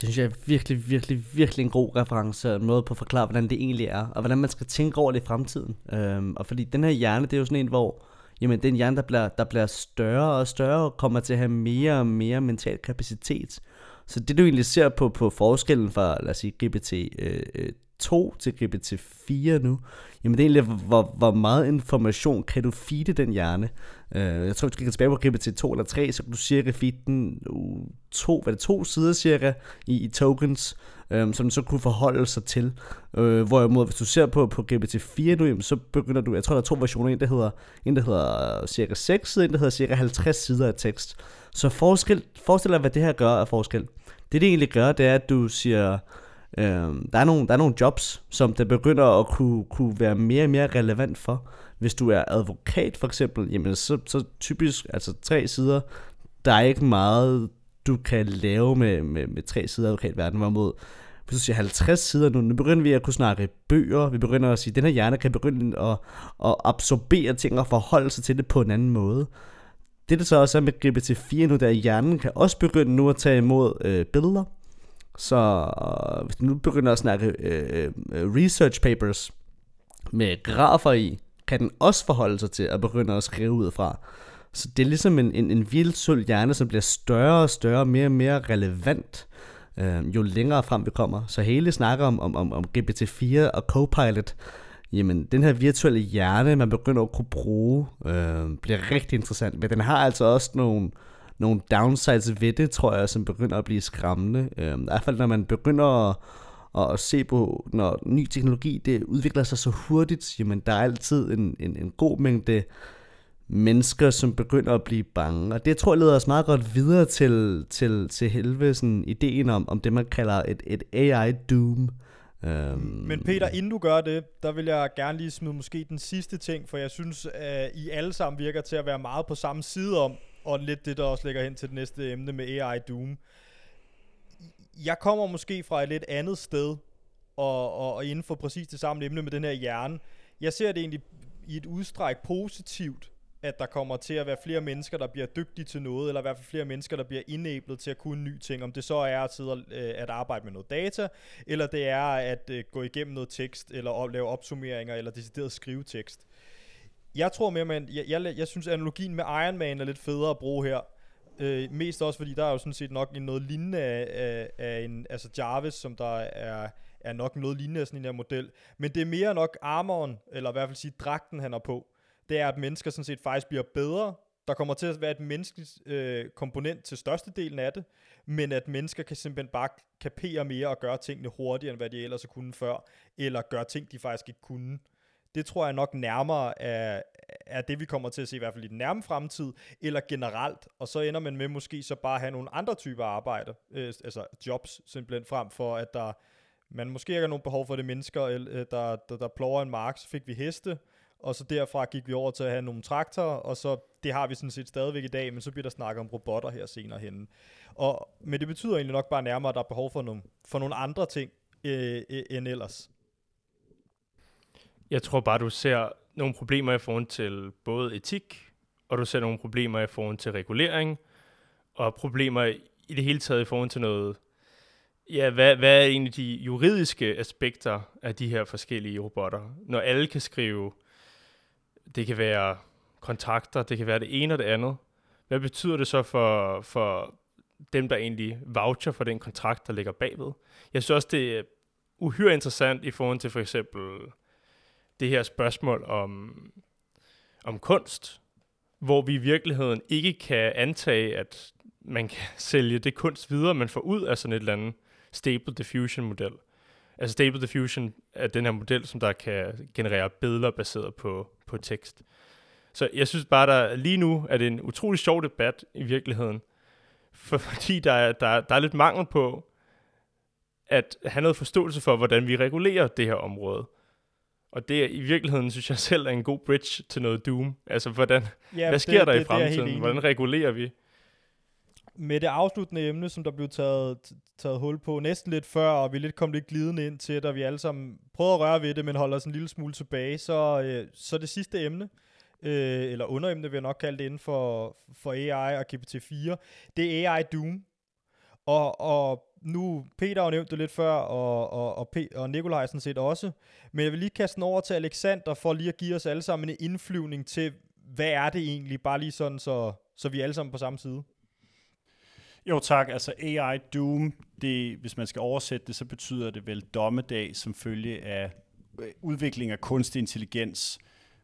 Det synes jeg er virkelig, virkelig, virkelig en god reference, en måde på at forklare, hvordan det egentlig er, og hvordan man skal tænke over det i fremtiden. Øhm, og fordi den her hjerne, det er jo sådan en, hvor jamen, det er en hjerne, der bliver, der bliver større og større, og kommer til at have mere og mere mental kapacitet. Så det du egentlig ser på, på forskellen fra, lad os sige, GPT øh, øh 2 til GPT-4 nu, jamen det er egentlig, hvor, hvor meget information kan du feede den hjerne? Uh, jeg tror, hvis du kan tilbage på GPT-2 eller 3, så kan du cirka feede den uh, to, hvad det, to sider cirka i, i tokens, um, som den så kunne forholde sig til. Uh, hvorimod, hvis du ser på, på GPT-4 nu, jamen, så begynder du, jeg tror, der er to versioner, en der hedder, en, der hedder øh, cirka 6 sider, en der hedder cirka 50 sider af tekst. Så forskel, forestil dig, hvad det her gør af forskel. Det, det egentlig gør, det er, at du siger, øh, der, er nogle, der er nogle jobs, som det begynder at kunne, kunne være mere og mere relevant for. Hvis du er advokat for eksempel, jamen så, så typisk, altså tre sider, der er ikke meget, du kan lave med, med, med tre sider advokatverden, hvorimod hvis du siger 50 sider nu, nu begynder vi at kunne snakke bøger, vi begynder at sige, at den her hjerne kan begynde at, at absorbere ting og forholde sig til det på en anden måde. Det der så også er med GPT-4 nu, der hjernen kan også begynde nu at tage imod øh, billeder. Så hvis du nu begynder at snakke øh, øh, research papers med grafer i, kan den også forholde sig til at begynde at skrive ud fra. Så det er ligesom en, en, en virtuel hjerne, som bliver større og større, mere og mere relevant, øh, jo længere frem vi kommer. Så hele snakker om, om, om, om GPT-4 og Copilot, jamen den her virtuelle hjerne, man begynder at kunne bruge, øh, bliver rigtig interessant. Men den har altså også nogle, nogle downsides ved det, tror jeg, som begynder at blive skræmmende. Øh, I hvert fald når man begynder at, at se på, når ny teknologi det udvikler sig så hurtigt, jamen der er altid en, en, en god mængde mennesker, som begynder at blive bange. Og det tror jeg leder os meget godt videre til, til, til helvede sådan ideen om, om det, man kalder et, et AI-doom. Øhm, Men Peter, inden du gør det, der vil jeg gerne lige smide måske den sidste ting, for jeg synes, at I alle sammen virker til at være meget på samme side om, og lidt det, der også lægger hen til det næste emne med AI Doom. Jeg kommer måske fra et lidt andet sted, og, og, og inden for præcis det samme emne med den her hjerne. Jeg ser det egentlig i et udstræk positivt, at der kommer til at være flere mennesker, der bliver dygtige til noget, eller i hvert fald flere mennesker, der bliver indæblet til at kunne ny ting. Om det så er at sidde og, øh, at arbejde med noget data, eller det er at øh, gå igennem noget tekst, eller at lave opsummeringer, eller decideret skrive tekst. Jeg tror mere, men jeg, jeg, jeg synes, analogien med Iron Man er lidt federe at bruge her. Øh, mest også, fordi der er jo sådan set nok en noget lignende af, af, af en, altså Jarvis, som der er, er nok noget lignende af sådan en her model. Men det er mere nok armoren, eller i hvert fald sige dragten, han er på det er, at mennesker sådan set faktisk bliver bedre. Der kommer til at være et menneskeligt øh, komponent til størstedelen af det, men at mennesker kan simpelthen bare kapere mere og gøre tingene hurtigere, end hvad de ellers kunne før, eller gøre ting, de faktisk ikke kunne. Det tror jeg nok nærmere er, er det, vi kommer til at se i hvert fald i den nærme fremtid, eller generelt, og så ender man med måske så bare at have nogle andre typer arbejde, øh, altså jobs simpelthen frem for, at der man måske ikke har nogen behov for det mennesker, øh, der, der, der plover en mark, så fik vi heste, og så derfra gik vi over til at have nogle traktorer, og så det har vi sådan set stadigvæk i dag, men så bliver der snakket om robotter her senere hen. Og, men det betyder egentlig nok bare nærmere, at der er behov for nogle, for nogle andre ting øh, øh, end ellers. Jeg tror bare, du ser nogle problemer i forhold til både etik, og du ser nogle problemer i forhold til regulering, og problemer i det hele taget i forhold til noget, ja, hvad, hvad er egentlig de juridiske aspekter af de her forskellige robotter? Når alle kan skrive det kan være kontrakter, det kan være det ene og det andet. Hvad betyder det så for, for dem, der egentlig voucher for den kontrakt, der ligger bagved? Jeg synes også, det er uhyre interessant i forhold til for eksempel det her spørgsmål om, om kunst, hvor vi i virkeligheden ikke kan antage, at man kan sælge det kunst videre, man får ud af sådan et eller andet Stable Diffusion model. Altså Stable Diffusion er den her model, som der kan generere billeder baseret på, på tekst. Så jeg synes bare, der lige nu er det en utrolig sjov debat i virkeligheden, for, fordi der er, der, der er lidt mangel på at have noget forståelse for, hvordan vi regulerer det her område. Og det er i virkeligheden, synes jeg selv, er en god bridge til noget Doom. Altså, hvordan, ja, hvad sker det, der det, i fremtiden? Hvordan regulerer vi? med det afsluttende emne, som der blev taget, taget hul på næsten lidt før, og vi lidt kom lidt glidende ind til, da vi alle sammen prøvede at røre ved det, men holder os en lille smule tilbage, så, øh, så det sidste emne, øh, eller underemne vil jeg nok kalde det inden for, for AI og GPT-4, det er AI Doom. Og, og nu, Peter har nævnt det lidt før, og, og, og, P- og Nikolaj sådan set også, men jeg vil lige kaste den over til Alexander, for lige at give os alle sammen en indflyvning til, hvad er det egentlig, bare lige sådan, så, så vi er alle sammen på samme side. Jo tak, altså AI Doom, det, hvis man skal oversætte det, så betyder det vel dommedag som følge af øh, udvikling af kunstig intelligens.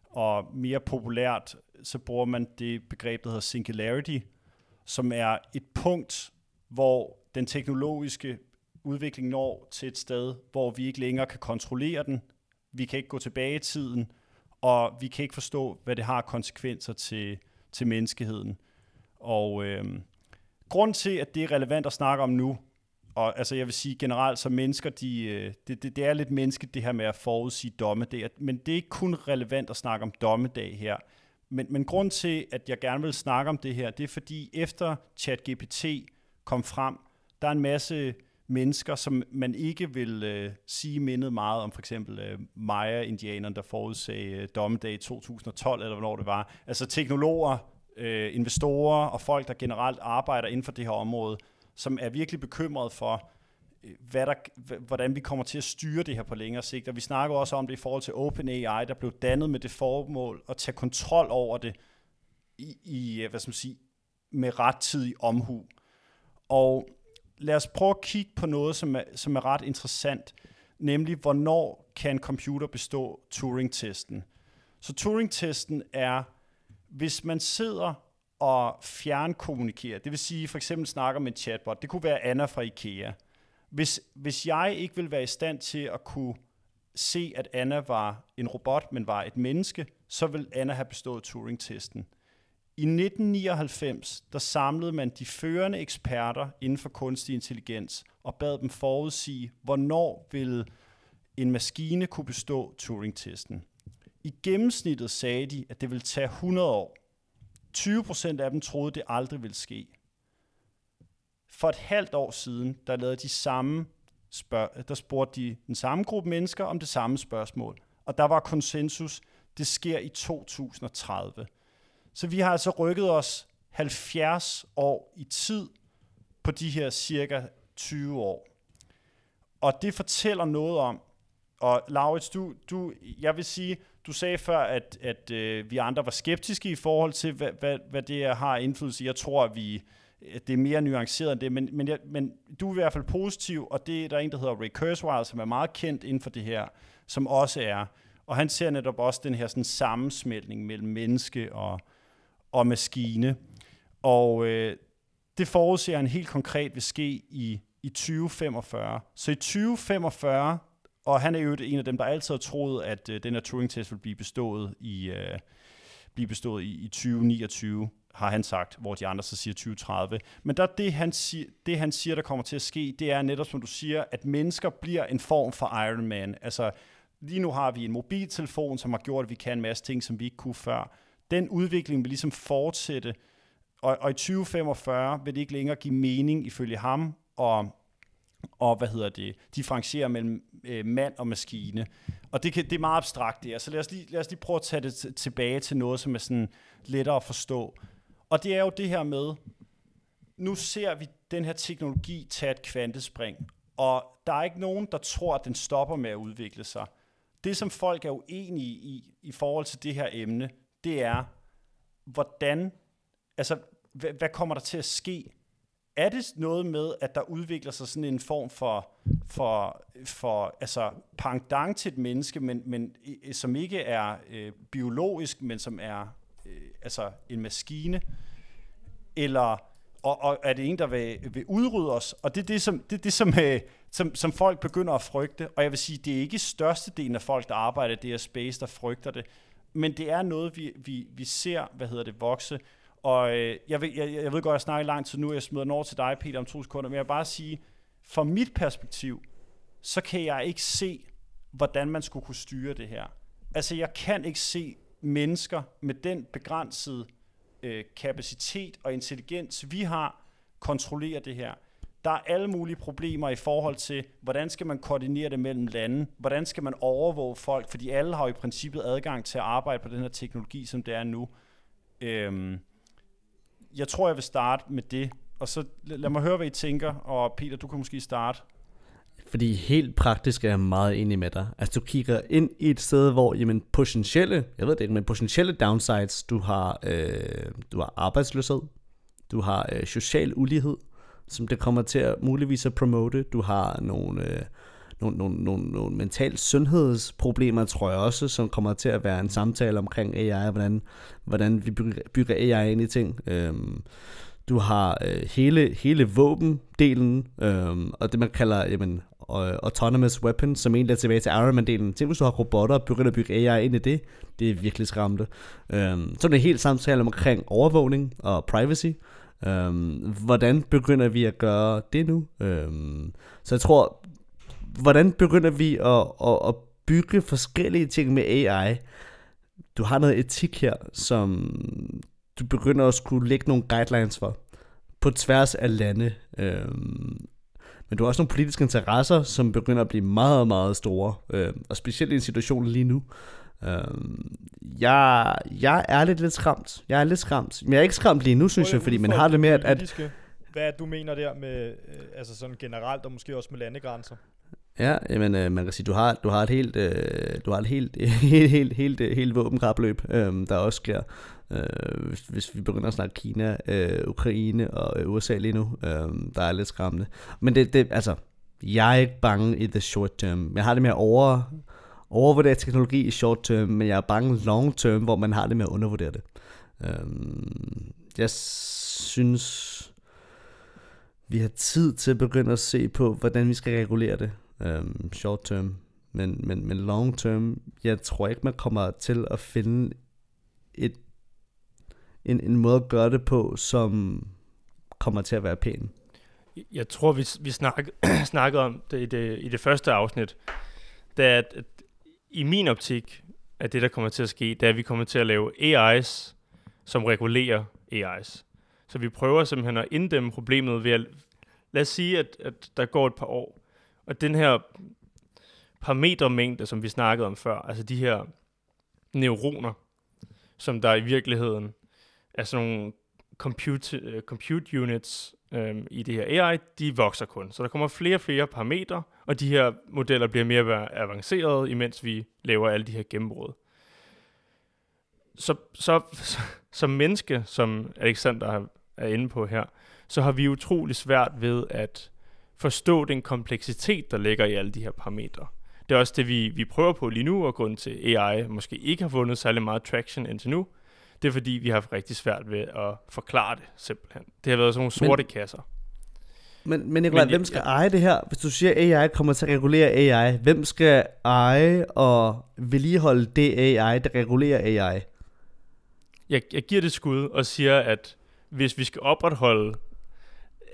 Og mere populært, så bruger man det begreb, der hedder singularity, som er et punkt, hvor den teknologiske udvikling når til et sted, hvor vi ikke længere kan kontrollere den, vi kan ikke gå tilbage i tiden, og vi kan ikke forstå, hvad det har konsekvenser til, til menneskeheden. Og øh, grund til, at det er relevant at snakke om nu, og altså jeg vil sige generelt, så mennesker, de, øh, det, det, det er lidt mennesket det her med at forudsige dommedag, men det er ikke kun relevant at snakke om dommedag her. Men, men grund til, at jeg gerne vil snakke om det her, det er fordi efter ChatGPT kom frem, der er en masse mennesker, som man ikke vil øh, sige mindet meget om, for eksempel øh, Maya-indianerne, der forudsagde øh, dommedag i 2012, eller hvornår det var. Altså teknologer, øh, investorer og folk, der generelt arbejder inden for det her område, som er virkelig bekymret for, øh, hvad der, hvordan vi kommer til at styre det her på længere sigt. Og vi snakker også om det i forhold til OpenAI, der blev dannet med det formål at tage kontrol over det i, i øh, hvad skal man sige, med rettidig omhu. Og lad os prøve at kigge på noget, som er, som er ret interessant, nemlig hvornår kan en computer bestå Turing-testen. Så Turing-testen er, hvis man sidder og fjernkommunikerer, det vil sige for eksempel snakker med en chatbot, det kunne være Anna fra IKEA. Hvis, hvis jeg ikke vil være i stand til at kunne se, at Anna var en robot, men var et menneske, så vil Anna have bestået Turing-testen. I 1999, der samlede man de førende eksperter inden for kunstig intelligens og bad dem forudsige, hvornår vil en maskine kunne bestå Turing-testen. I gennemsnittet sagde de, at det ville tage 100 år. 20 procent af dem troede, det aldrig ville ske. For et halvt år siden, der lavede de samme spørg- der spurgte de den samme gruppe mennesker om det samme spørgsmål. Og der var konsensus, det sker i 2030. Så vi har altså rykket os 70 år i tid på de her cirka 20 år. Og det fortæller noget om, og Laurits, du, du, jeg vil sige, du sagde før, at, at øh, vi andre var skeptiske i forhold til, hvad, hvad, hvad det har indflydelse. Jeg tror, at vi at det er mere nuanceret end det, men, men, jeg, men du er i hvert fald positiv, og det der er en, der hedder Ray Kurzweil, som er meget kendt inden for det her, som også er. Og han ser netop også den her sådan, sammensmeltning mellem menneske og, og maskine. Og øh, det forudser han helt konkret vil ske i, i 2045. Så i 2045, og han er jo en af dem, der altid har troet, at øh, den her Turing-test vil blive bestået i, øh, blive bestået i, i 2029, har han sagt, hvor de andre så siger 2030. Men der det han, siger, det, han siger, der kommer til at ske, det er netop, som du siger, at mennesker bliver en form for Iron Man. Altså, lige nu har vi en mobiltelefon, som har gjort, at vi kan en masse ting, som vi ikke kunne før den udvikling vil ligesom fortsætte, og, og i 2045 vil det ikke længere give mening ifølge ham, og, og hvad hedder det, differentiere mellem øh, mand og maskine. Og det, kan, det er meget abstrakt det her, så lad os, lige, lad os lige prøve at tage det t- tilbage til noget, som er sådan lettere at forstå. Og det er jo det her med, nu ser vi den her teknologi tage et kvantespring, og der er ikke nogen, der tror, at den stopper med at udvikle sig. Det, som folk er uenige i, i forhold til det her emne, det er, hvordan, altså, hvad, hvad kommer der til at ske? Er det noget med, at der udvikler sig sådan en form for, for, for altså, pangdang til et menneske, men, men som ikke er øh, biologisk, men som er øh, altså en maskine? Eller og, og er det en, der vil, vil udrydde os? Og det er det, som, det, det som, øh, som, som folk begynder at frygte. Og jeg vil sige, det er ikke størstedelen af folk, der arbejder i det her space, der frygter det men det er noget, vi, vi, vi ser, hvad hedder det, vokse. Og øh, jeg, ved, jeg, jeg ved godt, at jeg snakker lang tid nu, jeg smider den over til dig, Peter, om to sekunder, men jeg vil bare sige, fra mit perspektiv, så kan jeg ikke se, hvordan man skulle kunne styre det her. Altså, jeg kan ikke se mennesker med den begrænsede øh, kapacitet og intelligens, vi har, kontrollere det her. Der er alle mulige problemer i forhold til, hvordan skal man koordinere det mellem lande? Hvordan skal man overvåge folk? Fordi alle har jo i princippet adgang til at arbejde på den her teknologi, som det er nu. Øhm, jeg tror, jeg vil starte med det. Og så lad mig høre, hvad I tænker. Og Peter, du kan måske starte. Fordi helt praktisk er jeg meget enig med dig. Altså du kigger ind i et sted, hvor jamen, potentielle, jeg ved det ikke, men potentielle downsides, du har, øh, du har arbejdsløshed, du har øh, social ulighed, som det kommer til at muligvis at promote. Du har nogle, øh, nogle, nogle, nogle, nogle mentale sundhedsproblemer, tror jeg også, som kommer til at være en samtale omkring AI, og hvordan, hvordan vi bygger, AI ind i ting. Øhm, du har øh, hele, hele våbendelen, øhm, og det man kalder jamen, autonomous weapons, som egentlig er tilbage til Iron Man-delen. Tænk, hvis du har robotter og begynder at bygge AI ind i det. Det er virkelig skræmmende. Øhm, så er det en helt samtale omkring overvågning og privacy. Øhm, hvordan begynder vi at gøre det nu? Øhm, så jeg tror, hvordan begynder vi at, at, at bygge forskellige ting med AI? Du har noget etik her, som du begynder at skulle lægge nogle guidelines for på tværs af lande. Øhm, men du har også nogle politiske interesser, som begynder at blive meget, meget store. Øhm, og specielt i en situation lige nu. Øhm, jeg, jeg er lidt lidt skræmt. Jeg er lidt skræmt. Men jeg er ikke skræmt lige nu, synes jeg, fordi man har det med, at... at hvad du mener der med, øh, altså sådan generelt, og måske også med landegrænser? Ja, jamen, øh, man kan sige, du har, du har et helt, øh, du har et helt, helt, helt, helt, helt våbenkapløb, øh, der også sker, øh, hvis, hvis vi begynder at snakke Kina, øh, Ukraine og øh, USA lige nu, øh, der er lidt skræmmende. Men det, det, altså, jeg er ikke bange i the short term. Jeg har det med at over, overvurdere teknologi i short term, men jeg er bange long term, hvor man har det med at undervurdere det. Øhm, jeg synes, vi har tid til at begynde at se på, hvordan vi skal regulere det øhm, short term. Men, men, men long term, jeg tror ikke, man kommer til at finde et, en, en måde at gøre det på, som kommer til at være pæn. Jeg tror, vi, vi snak, snakkede om det i, det i det første afsnit, det er, at i min optik, at det, der kommer til at ske, det er, at vi kommer til at lave AI's, som regulerer AI's. Så vi prøver simpelthen at inddæmme problemet ved at, lad os sige, at, at der går et par år, og den her parametermængde, som vi snakkede om før, altså de her neuroner, som der i virkeligheden er sådan nogle compute, uh, øh, compute units øhm, i det her AI, de vokser kun. Så der kommer flere og flere parametre, og de her modeller bliver mere avancerede, imens vi laver alle de her gennembrud. Så, så, så som menneske, som Alexander er inde på her, så har vi utrolig svært ved at forstå den kompleksitet, der ligger i alle de her parametre. Det er også det, vi, vi prøver på lige nu, og grund til AI måske ikke har vundet særlig meget traction indtil nu, det er fordi, vi har haft rigtig svært ved at forklare det simpelthen. Det har været sådan nogle sorte men, kasser. Men, men Nicolaj, hvem skal ja. eje det her? Hvis du siger, AI kommer til at regulere AI, hvem skal eje og vedligeholde det AI, der regulerer AI? Jeg, jeg giver det skud og siger, at hvis vi skal opretholde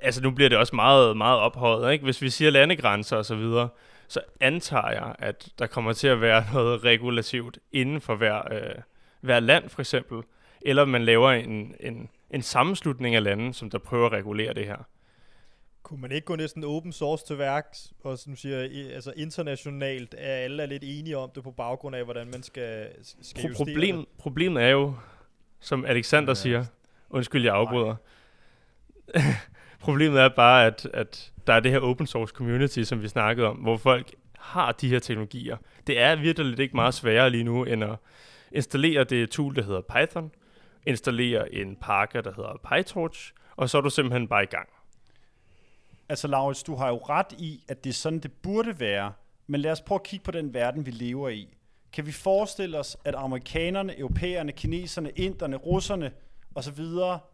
altså nu bliver det også meget, meget ophøjet, ikke? Hvis vi siger landegrænser og så videre, så antager jeg, at der kommer til at være noget regulativt inden for hver, øh, hver land, for eksempel. Eller man laver en, en, en sammenslutning af lande, som der prøver at regulere det her. Kunne man ikke gå næsten open source til værks, og som siger, altså internationalt, er alle er lidt enige om det på baggrund af, hvordan man skal, skal Pro- problem, det? Problemet er jo, som Alexander ja. siger, undskyld, jeg afbryder, Problemet er bare, at, at der er det her open source community, som vi snakkede om, hvor folk har de her teknologier. Det er virkelig ikke meget sværere lige nu, end at installere det tool, der hedder Python, installere en pakke, der hedder PyTorch, og så er du simpelthen bare i gang. Altså Laurits, du har jo ret i, at det er sådan, det burde være, men lad os prøve at kigge på den verden, vi lever i. Kan vi forestille os, at amerikanerne, europæerne, kineserne, inderne, russerne osv.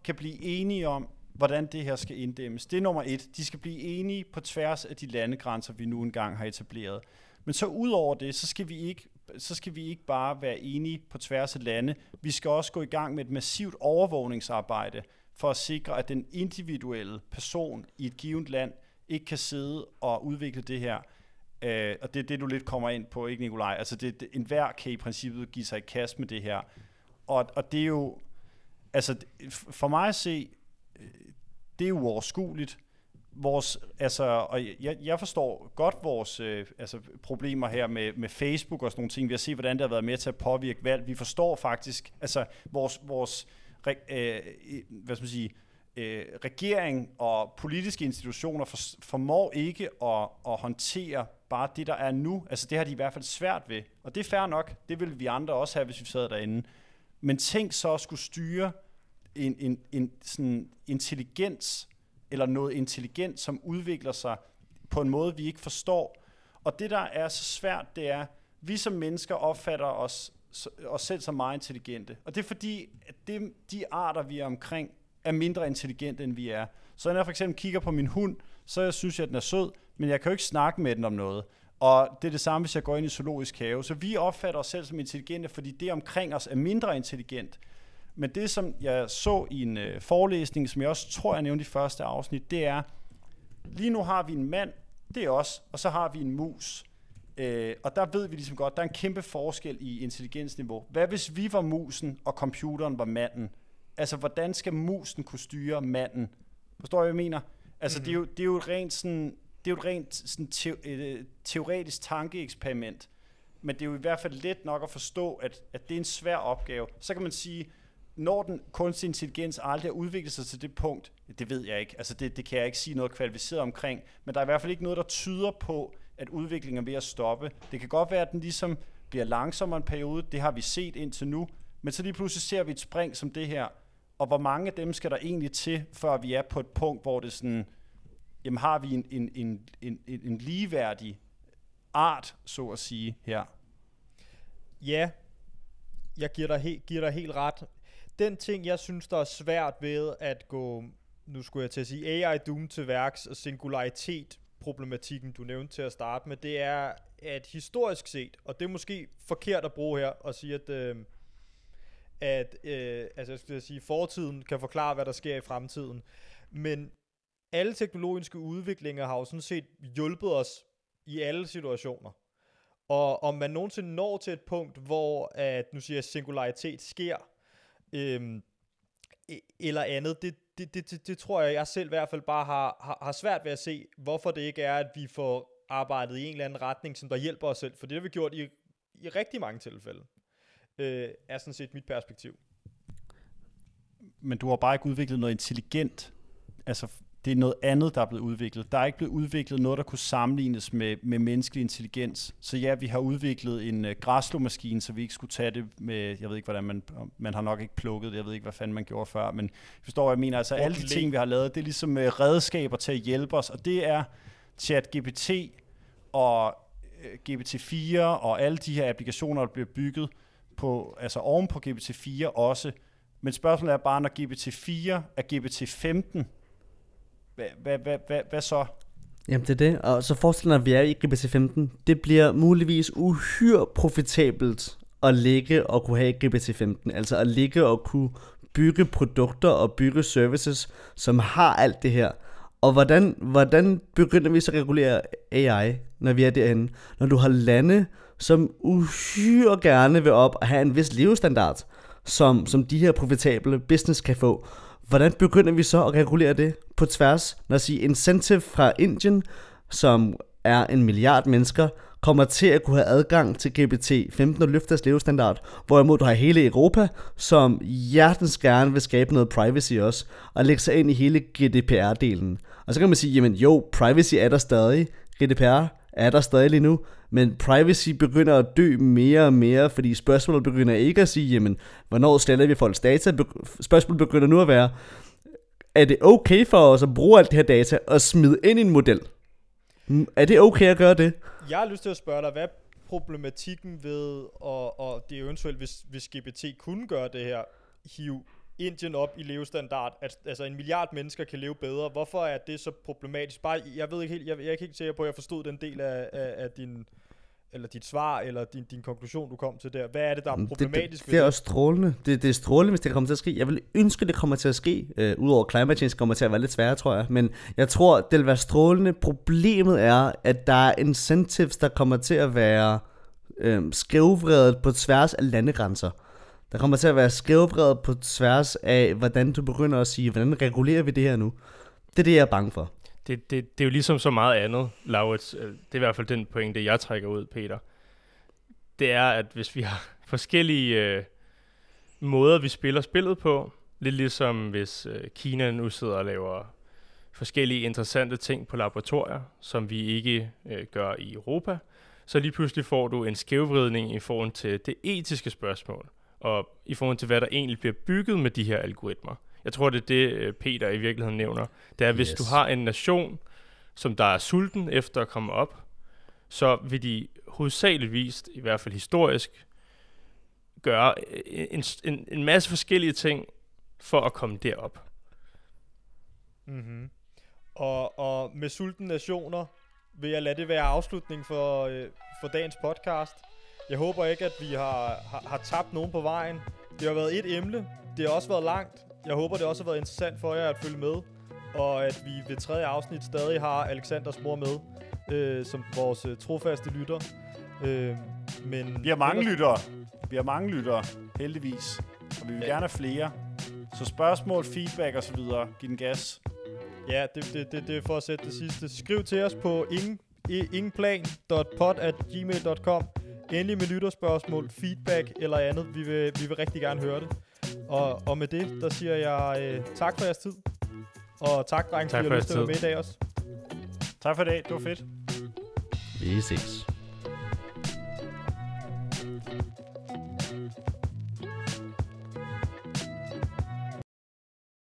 kan blive enige om, hvordan det her skal inddæmmes. Det er nummer et. De skal blive enige på tværs af de landegrænser, vi nu engang har etableret. Men så ud over det, så skal vi ikke så skal vi ikke bare være enige på tværs af lande. Vi skal også gå i gang med et massivt overvågningsarbejde for at sikre, at den individuelle person i et givet land ikke kan sidde og udvikle det her. Øh, og det er det, du lidt kommer ind på, ikke Nikolaj? Altså, det, det, enhver kan i princippet give sig i kast med det her. Og, og det er jo, altså, for mig at se, øh, det er jo uoverskueligt. Vores, altså, og jeg, jeg forstår godt vores øh, altså, problemer her med, med Facebook og sådan nogle ting. Vi har set, hvordan det har været med til at påvirke valg. Vi forstår faktisk, altså vores, vores øh, hvad skal man sige, øh, regering og politiske institutioner for, formår ikke at, at håndtere bare det, der er nu. Altså det har de i hvert fald svært ved. Og det er fair nok. Det ville vi andre også have, hvis vi sad derinde. Men tænk så at skulle styre en, en, en sådan intelligens eller noget intelligent, som udvikler sig på en måde, vi ikke forstår. Og det, der er så svært, det er, vi som mennesker opfatter os, os selv som meget intelligente. Og det er fordi, at det, de arter, vi er omkring, er mindre intelligente, end vi er. Så når jeg for eksempel kigger på min hund, så jeg synes jeg, at den er sød, men jeg kan jo ikke snakke med den om noget. Og det er det samme, hvis jeg går ind i zoologisk have. Så vi opfatter os selv som intelligente, fordi det omkring os er mindre intelligent. Men det, som jeg så i en øh, forelæsning, som jeg også tror, jeg nævnte i første afsnit, det er, lige nu har vi en mand, det er os, og så har vi en mus. Øh, og der ved vi ligesom godt, der er en kæmpe forskel i intelligensniveau. Hvad hvis vi var musen, og computeren var manden? Altså, hvordan skal musen kunne styre manden? Forstår jeg, hvad jeg mener? Altså, mm-hmm. det, er jo, det er jo et rent sådan, det er jo et rent sådan te, øh, teoretisk tankeeksperiment. Men det er jo i hvert fald let nok at forstå, at, at det er en svær opgave. Så kan man sige, når den kunstig intelligens aldrig har udviklet sig til det punkt, det ved jeg ikke, altså det, det kan jeg ikke sige noget kvalificeret omkring, men der er i hvert fald ikke noget, der tyder på, at udviklingen er ved at stoppe. Det kan godt være, at den ligesom bliver langsommere en periode, det har vi set indtil nu, men så lige pludselig ser vi et spring som det her, og hvor mange af dem skal der egentlig til, før vi er på et punkt, hvor det sådan, jamen har vi en, en, en, en, en ligeværdig art, så at sige, her? Ja, jeg giver dig, he, giver dig helt ret. Den ting, jeg synes, der er svært ved at gå, nu skulle jeg til at sige, AI Doom til værks og singularitet problematikken, du nævnte til at starte med, det er, at historisk set, og det er måske forkert at bruge her, og sige, at, øh, at øh, altså jeg skulle sige, fortiden kan forklare, hvad der sker i fremtiden, men alle teknologiske udviklinger har jo sådan set hjulpet os i alle situationer. Og om man nogensinde når til et punkt, hvor at, nu siger jeg, singularitet sker, øhm, e, eller andet, det, det, det, det, det tror jeg, jeg selv i hvert fald bare har, har, har svært ved at se, hvorfor det ikke er, at vi får arbejdet i en eller anden retning, som der hjælper os selv. For det har vi gjort i, i rigtig mange tilfælde, øh, er sådan set mit perspektiv. Men du har bare ikke udviklet noget intelligent. Altså, det er noget andet, der er blevet udviklet. Der er ikke blevet udviklet noget, der kunne sammenlignes med, med menneskelig intelligens. Så ja, vi har udviklet en uh, græslåmaskine, så vi ikke skulle tage det med, jeg ved ikke, hvordan man, man har nok ikke plukket det, jeg ved ikke, hvad fanden man gjorde før, men forstår jeg mener? Altså alle de ting, vi har lavet, det er ligesom uh, redskaber til at hjælpe os, og det er ChatGPT og øh, GPT-4 og alle de her applikationer, der bliver bygget på, altså oven på GPT-4 også. Men spørgsmålet er bare, når GPT-4 er GPT-15, hvad, hvad, hvad, hvad, hvad så? Jamen det er det, og så forestiller at vi er i GPT-15. Det bliver muligvis uhyre profitabelt at ligge og kunne have GPT-15. Altså at ligge og kunne bygge produkter og bygge services, som har alt det her. Og hvordan, hvordan begynder vi så at regulere AI, når vi er derhen? Når du har lande, som uhyre gerne vil op og have en vis levestandard, som, som de her profitable business kan få. Hvordan begynder vi så at regulere det på tværs? Når sige incentive fra Indien, som er en milliard mennesker, kommer til at kunne have adgang til GPT-15 og løfte deres levestandard, hvorimod du har hele Europa, som hjertens gerne vil skabe noget privacy også, og lægge sig ind i hele GDPR-delen. Og så kan man sige, jamen jo, privacy er der stadig, GDPR er der stadig lige nu, men privacy begynder at dø mere og mere, fordi spørgsmålet begynder ikke at sige, jamen, hvornår sletter vi folks data? Spørgsmålet begynder nu at være, er det okay for os at bruge alt det her data og smide ind i en model? Mm, er det okay at gøre det? Jeg har lyst til at spørge dig, hvad problematikken ved, og, og det eventuelt, hvis, hvis GPT kunne gøre det her, hive Indien op i levestandard, at altså en milliard mennesker kan leve bedre. Hvorfor er det så problematisk? Bare, jeg ved ikke helt, jeg, jeg er ikke helt sikker på, at jeg forstod den del af, af, af din, eller dit svar, eller din, din konklusion, du kom til der. Hvad er det, der er problematisk det, det, det er også strålende. Det, det er strålende, hvis det kommer til at ske. Jeg vil ønske, det kommer til at ske. Uh, Udover climate change kommer til at være lidt sværere, tror jeg. Men jeg tror, det vil være strålende. Problemet er, at der er incentives, der kommer til at være uh, skævvredet på tværs af landegrænser. Der kommer til at være skævvredet på tværs af, hvordan du begynder at sige, hvordan regulerer vi det her nu? Det er det, jeg er bange for. Det, det, det er jo ligesom så meget andet, Laurits. Øh, det er i hvert fald den pointe, jeg trækker ud, Peter. Det er, at hvis vi har forskellige øh, måder, vi spiller spillet på, lidt ligesom hvis øh, Kina nu sidder og laver forskellige interessante ting på laboratorier, som vi ikke øh, gør i Europa, så lige pludselig får du en skævvridning i forhold til det etiske spørgsmål og i forhold til, hvad der egentlig bliver bygget med de her algoritmer. Jeg tror, det er det, øh, Peter i virkeligheden nævner. Det er, hvis Yes. du har en nation, som der er sulten efter at komme op, så vil de hovedsageligvis, i hvert fald historisk, gøre øh, en, en, en masse forskellige ting for at komme derop. Mm-hmm. Og, og med sulten nationer vil jeg lade det være afslutning for, øh, for dagens podcast. Jeg håber ikke, at vi har, har, har tabt nogen på vejen. Det har været et emne. Det har også været langt. Jeg håber, det også har været interessant for jer at følge med. Og at vi ved tredje afsnit stadig har Alexanders mor med, øh, som vores øh, trofaste lytter. Øh, men Vi har mange ellers- lyttere. Vi har mange lyttere, heldigvis. Og vi vil Ja. gerne have flere. Så spørgsmål, feedback og så videre. Giv den gas. Ja, det, det, det, det er for at sætte det sidste. Skriv til os på ingen, i- ingenplan.pod.gmail.com Endelig med lytterspørgsmål, feedback eller andet. Vi vil, vi vil rigtig gerne høre det. Og, og med det, der siger jeg øh, tak for jeres tid. Og tak, drenge, Tak fordi I for har lyst til at være med i dag også. Tak for i dag. Det var fedt. Vi ses.